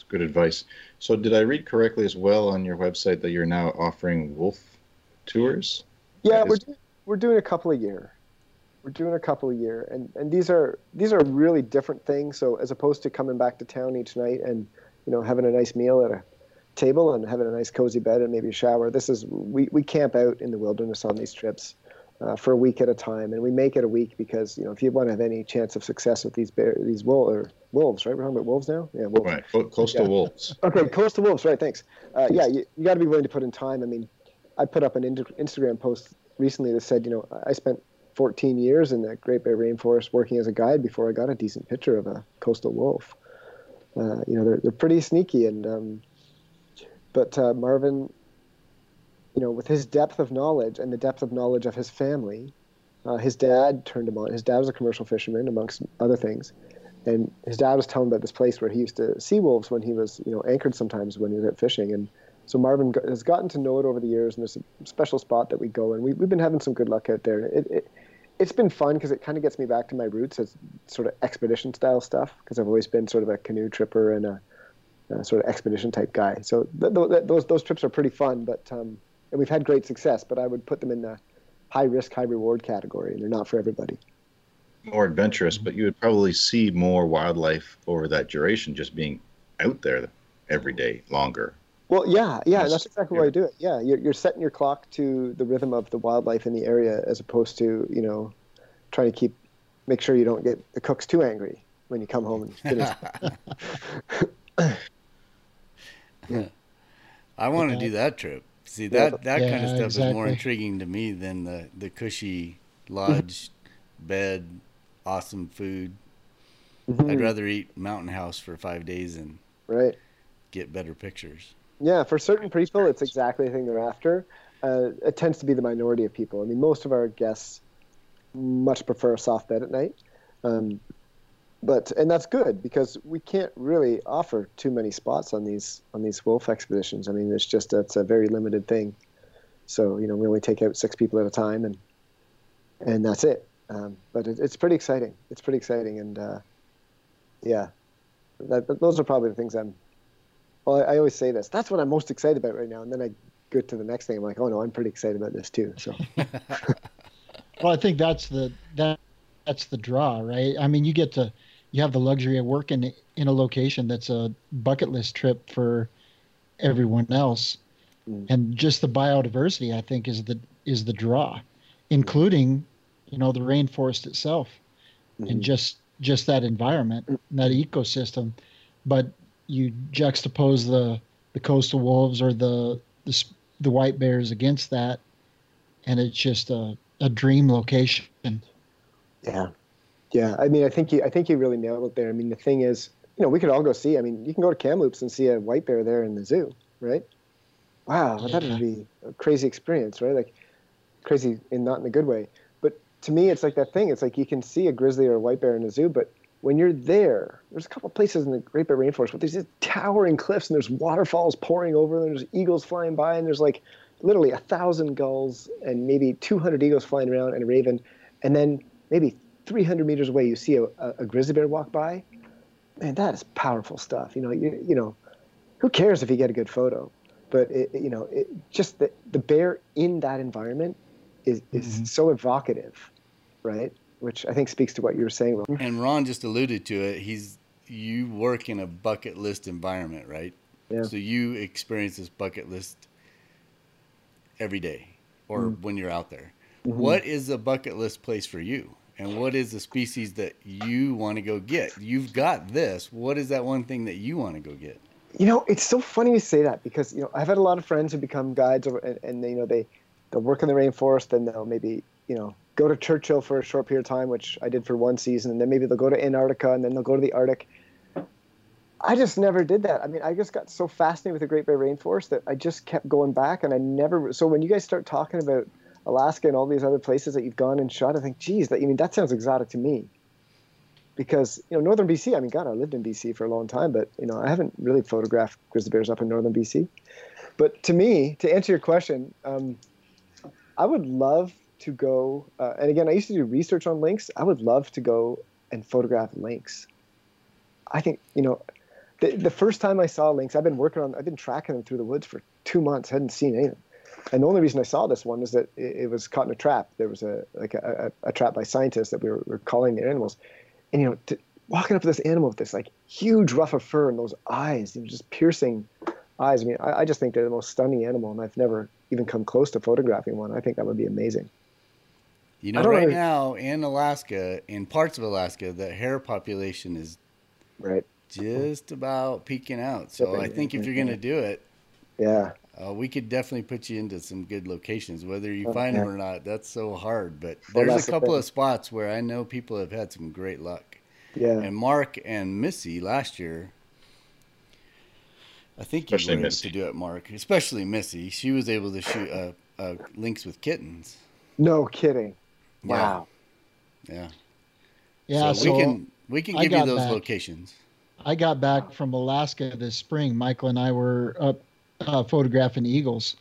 good advice. So, did I read correctly as well on your website that you're now offering wolf tours? Yeah, we're doing, we're doing a couple a year. We're doing a couple a year, and and these are these are really different things. So, as opposed to coming back to town each night and you know having a nice meal at a table and having a nice cozy bed and maybe a shower, this is we we camp out in the wilderness on these trips. Uh, for a week at a time, and we make it a week because you know if you want to have any chance of success with these bear, these wool or wolves, right? We're talking about wolves now. Yeah, wolves. Right, coastal yeah. wolves. <laughs> Okay, coastal wolves. Right. Thanks. Uh, yeah, you, you got to be willing to put in time. I mean, I put up an Instagram post recently that said, you know, I spent 14 years in the Great Bear Rainforest working as a guide before I got a decent picture of a coastal wolf. Uh, you know, they're they're pretty sneaky, and um, but uh, Marvin, you know, with his depth of knowledge and the depth of knowledge of his family, uh, his dad turned him on. His dad was a commercial fisherman, amongst other things, and his dad was telling about this place where he used to see wolves when he was, you know, anchored sometimes when he was out fishing. And so Marvin has gotten to know it over the years, and there's a special spot that we go, and we, we've been having some good luck out there. It, it, it's been fun because it kind of gets me back to my roots as sort of expedition style stuff because I've always been sort of a canoe tripper and a, a sort of expedition type guy. So th- th- those those trips are pretty fun, but um, and we've had great success. But I would put them in the high risk, high reward category, and they're not for everybody more adventurous, but you would probably see more wildlife over that duration just being out there every day longer. Well, yeah, yeah, that's exactly why I do it. Yeah, you're, you're setting your clock to the rhythm of the wildlife in the area as opposed to, you know, trying to keep, make sure you don't get the cooks too angry when you come home and finish. <laughs> I want to do that trip. See, that, that yeah, kind of stuff exactly. is more intriguing to me than the, the cushy lodge bed awesome food. Mm-hmm. I'd rather eat Mountain House for five days and right get better pictures. Yeah, for certain people, it's exactly the thing they're after. Uh, it tends to be the minority of people. I mean, most of our guests much prefer a soft bed at night. Um, but and that's good because we can't really offer too many spots on these on these wolf expeditions. I mean, it's just it's a very limited thing. So you know, we only take out six people at a time, and and that's it. Um, but it, it's pretty exciting. It's pretty exciting, and uh, yeah, that, those are probably the things I'm. Well, I, I always say this. That's what I'm most excited about right now, and then I go to the next thing. I'm like, oh no, I'm pretty excited about this too. So. <laughs> well, I think that's the that that's the draw, right? I mean, you get to you have the luxury of working in a location that's a bucket list trip for everyone else mm. and just the biodiversity i think is the is the draw including you know the rainforest itself mm-hmm. and just just that environment mm. that ecosystem but you juxtapose the the coastal wolves or the the, the white bears against that and it's just a, a dream location yeah yeah, I mean, I think you, I think you really nailed it there. I mean, the thing is, you know, we could all go see. I mean, you can go to Kamloops and see a white bear there in the zoo, right? Wow, yeah. that would be a crazy experience, right? Like crazy and not in a good way. But to me, it's like that thing. It's like you can see a grizzly or a white bear in a zoo, but when you're there, there's a couple places in the Great Bear Rainforest, but there's these towering cliffs and there's waterfalls pouring over them. There's eagles flying by, and there's like literally a thousand gulls and maybe 200 eagles flying around and a raven, and then maybe 300 meters away, you see a, a, grizzly bear walk by, man, that is powerful stuff. You know, you, you know, who cares if you get a good photo? But it, you know, it, just the, the bear in that environment is, is mm-hmm. so evocative, right? Which I think speaks to what you were saying. And Ron just alluded to it. He's you work in a bucket list environment, right? Yeah. So you experience this bucket list every day, or mm-hmm. when you're out there. Mm-hmm. What is a bucket list place for you? And what is the species that you want to go get? You've got this. What is that one thing that you want to go get? You know, it's so funny you say that because you know I've had a lot of friends who become guides, and, and you know they they'll work in the rainforest, and they'll maybe you know go to Churchill for a short period of time, which I did for one season, and then maybe they'll go to Antarctica, and then they'll go to the Arctic. I just never did that. I mean, I just got so fascinated with the Great Bear Rainforest that I just kept going back, and I never. So when you guys start talking about Alaska and all these other places that you've gone and shot, I think, geez, that I mean that sounds exotic to me. Because you know, northern BC. I mean, God, I lived in BC for a long time, but you know, I haven't really photographed grizzly bears up in northern BC. But to me, to answer your question, um, I would love to go. Uh, and again, I used to do research on lynx. I would love to go and photograph lynx. I think you know, the, the first time I saw lynx, I've been working on. I've been tracking them through the woods for two months. hadn't seen anything and the only reason I saw this one is that it, it was caught in a trap. There was a like a, a, a trap by scientists that we were, were calling the animals, and you know, to, walking up to this animal with this like huge ruff of fur and those eyes, you know, just piercing eyes. I mean, I, I just think they're the most stunning animal, and I've never even come close to photographing one. I think that would be amazing. You know, right now in Alaska, in parts of Alaska, the hare population is right just about peaking out. So I think if you're going to mm-hmm. do it, yeah, uh, we could definitely put you into some good locations. Whether you find them or not, that's so hard. But there's a couple of spots where I know people have had some great luck. Yeah. And Mark and Missy last year, I think you especially were able to do it, Mark. Especially Missy, she was able to shoot uh, uh, lynx with kittens. No kidding! Wow. Yeah. Yeah. So, so we can we can give you those back. locations. I got back from Alaska this spring. Michael and I were up uh, photographing eagles.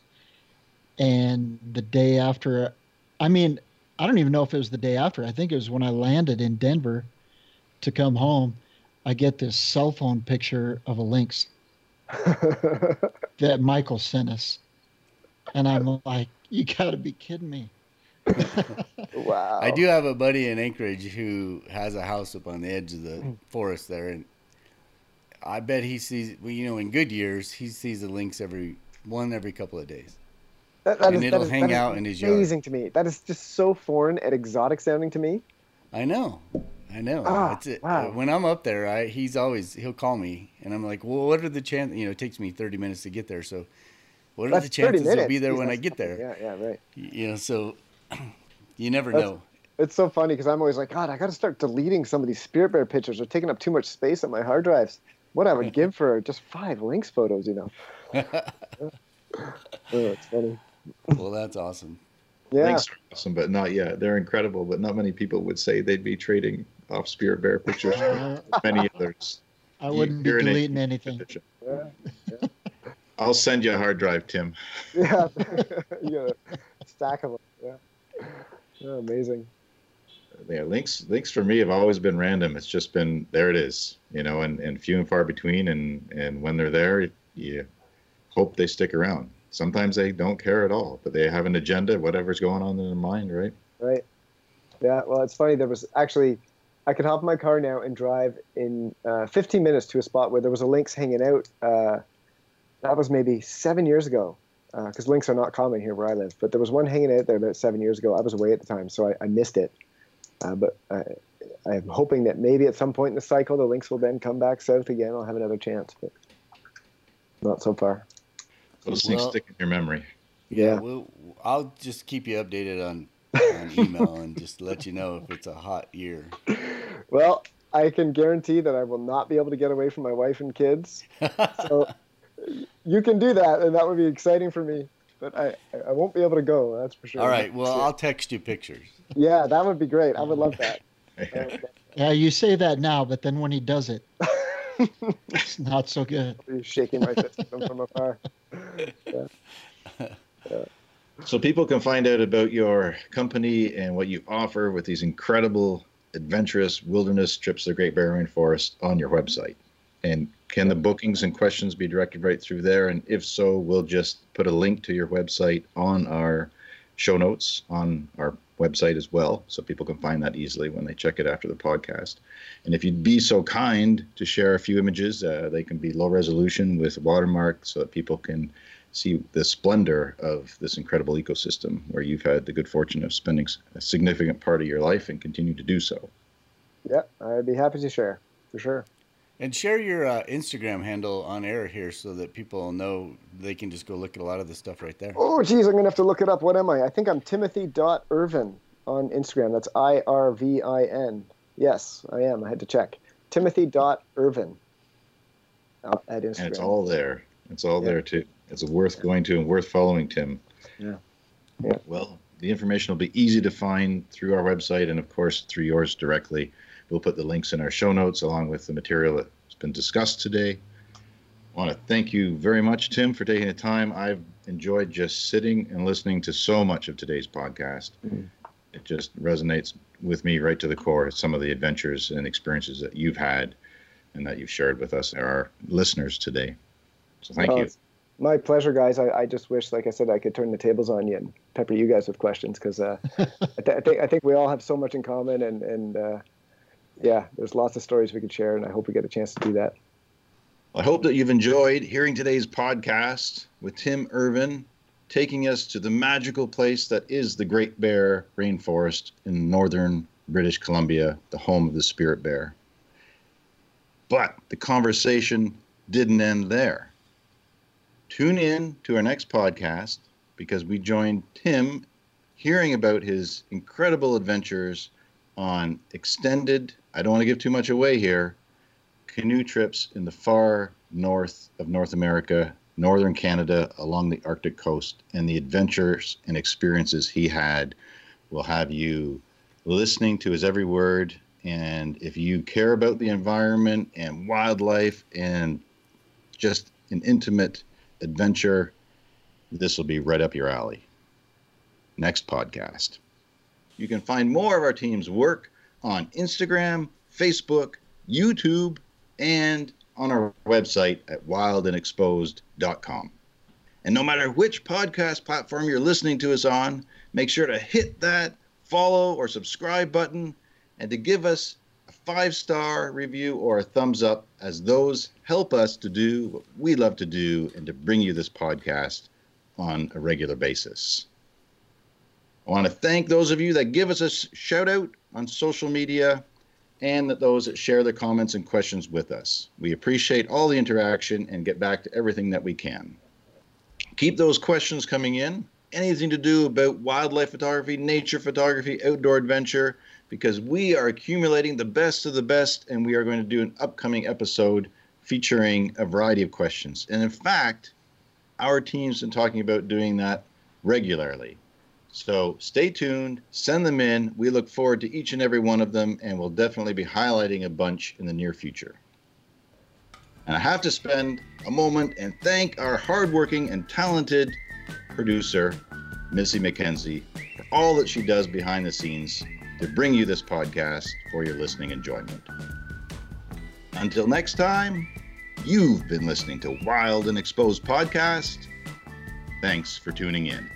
And the day after, I mean, I don't even know if it was the day after. I think it was when I landed in Denver to come home. I get this cell phone picture of a lynx <laughs> that Michael sent us. And I'm like, you got to be kidding me. wow. I do have a buddy in Anchorage who has a house up on the edge of the forest there. And I bet he sees. Well, you know, in good years, he sees the lynx every one every couple of days. That, that and is, it'll hang out in his yard. Amazing to me. That is just so foreign and exotic sounding to me. I know. I know. Ah, wow. When I'm up there, I he's always he'll call me, and I'm like, well, what are the chances? You know, it takes me 30 minutes to get there, so what are That's the chances he'll be there when I get there? Yeah, yeah, right. You know, so <clears throat> you never That's, know. It's so funny because I'm always like, God, I got to start deleting some of these spirit bear pictures. They're taking up too much space on my hard drives what I would give for just five lynx photos, you know. <laughs> oh, it's funny. Well, that's awesome. Yeah. Lynx are awesome, but not yet. They're incredible, but not many people would say they'd be trading off Spirit Bear pictures for <laughs> many others. I wouldn't be You're an deleting anything. Yeah. I'll send you a hard drive, Tim. Yeah. <laughs> you got a stack of them. Yeah. yeah. Amazing. Yeah, lynx lynx for me have always been random. It's just been there it is, you know, and, and few and far between and and when they're there, you hope they stick around. Sometimes they don't care at all, but they have an agenda, whatever's going on in their mind, right? Right. Yeah. Well, it's funny. There was actually, I could hop in my car now and drive in uh, 15 minutes to a spot where there was a lynx hanging out. Uh, that was maybe seven years ago, because lynx are not common here where I live. But there was one hanging out there about seven years ago. I was away at the time, so I, I missed it. Uh, but I, I'm hoping that maybe at some point in the cycle, the lynx will then come back south again. I'll have another chance, but not so far. Those things Well- stick in your memory. Yeah. We'll, I'll just keep you updated on, on email <laughs> and just let you know if it's a hot year. Well, I can guarantee that I will not be able to get away from my wife and kids. <laughs> So you can do that, and that would be exciting for me. But I, I won't be able to go. That's for sure. All right. Well, I'll text you pictures. yeah, that would be great. I would love that. <laughs> That Yeah, you say that now, but then when he does it, <laughs> it's not so good. be shaking my fist at them from afar. So people can find out about your company and what you offer with these incredible adventurous wilderness trips to the Great Bear Rainforest on your website. And can the bookings and questions be directed right through there? And if so, we'll just put a link to your website on our show notes on our website as well, so people can find that easily when they check it after the podcast. And if you'd be so kind to share a few images, uh, they can be low resolution with watermark so that people can see the splendor of this incredible ecosystem where you've had the good fortune of spending a significant part of your life and continue to do so. Yeah, I'd be happy to share for sure. And share your uh, Instagram handle on air here so that people know they can just go look at a lot of the stuff right there. Oh, geez, I'm gonna have to look it up. What am I? I think I'm Timothy.Irvin on Instagram. That's I R V I N. Yes, I am. I had to check. Timothy.Irvin uh, at Instagram. And it's all there. It's all Yeah. there too. It's worth going to and worth following, Tim. Yeah. Yeah. Well, the information will be easy to find through our website and, of course, through yours directly. We'll put the links in our show notes along with the material that's been discussed today. I want to thank you very much, Tim, for taking the time. I've enjoyed just sitting and listening to so much of today's podcast. Mhm. It just resonates with me right to the core. Some of the adventures and experiences that you've had and that you've shared with us, our listeners today. So thank Oh, you. My pleasure, guys. I, I just wish, like I said, I could turn the tables on you and pepper you guys with questions because uh, <laughs> I, th- I think I think we all have so much in common, and and uh, yeah, there's lots of stories we could share, and I hope we get a chance to do that. I hope that you've enjoyed hearing today's podcast with Tim Irvin, taking us to the magical place that is the Great Bear Rainforest in northern British Columbia, the home of the Spirit Bear. But the conversation didn't end there. Tune in to our next podcast because we joined Tim hearing about his incredible adventures on extended, I don't want to give too much away here, canoe trips in the far north of North America, northern Canada, along the Arctic coast, and the adventures and experiences he had will have you listening to his every word. And if you care about the environment and wildlife and just an intimate adventure, this will be right up your alley. Next podcast. You can find more of our team's work on Instagram, Facebook, YouTube, and on our website at wildandexposed.com. And no matter which podcast platform you're listening to us on, make sure to hit that follow or subscribe button and to give us a five star review or a thumbs up, as those help us to do what we love to do and to bring you this podcast on a regular basis. I want to thank those of you that give us a shout out on social media and that those that share their comments and questions with us. We appreciate all the interaction and get back to everything that we can. Keep those questions coming in. Anything to do about wildlife photography, nature photography, outdoor adventure, because we are accumulating the best of the best, and we are going to do an upcoming episode featuring a variety of questions. And in fact, our team's been talking about doing that regularly. So stay tuned, send them in. We look forward to each and every one of them, and we'll definitely be highlighting a bunch in the near future. And I have to spend a moment and thank our hardworking and talented producer, Missy McKenzie, for all that she does behind the scenes to bring you this podcast for your listening enjoyment. Until next time, you've been listening to Wild and Exposed Podcast. Thanks for tuning in.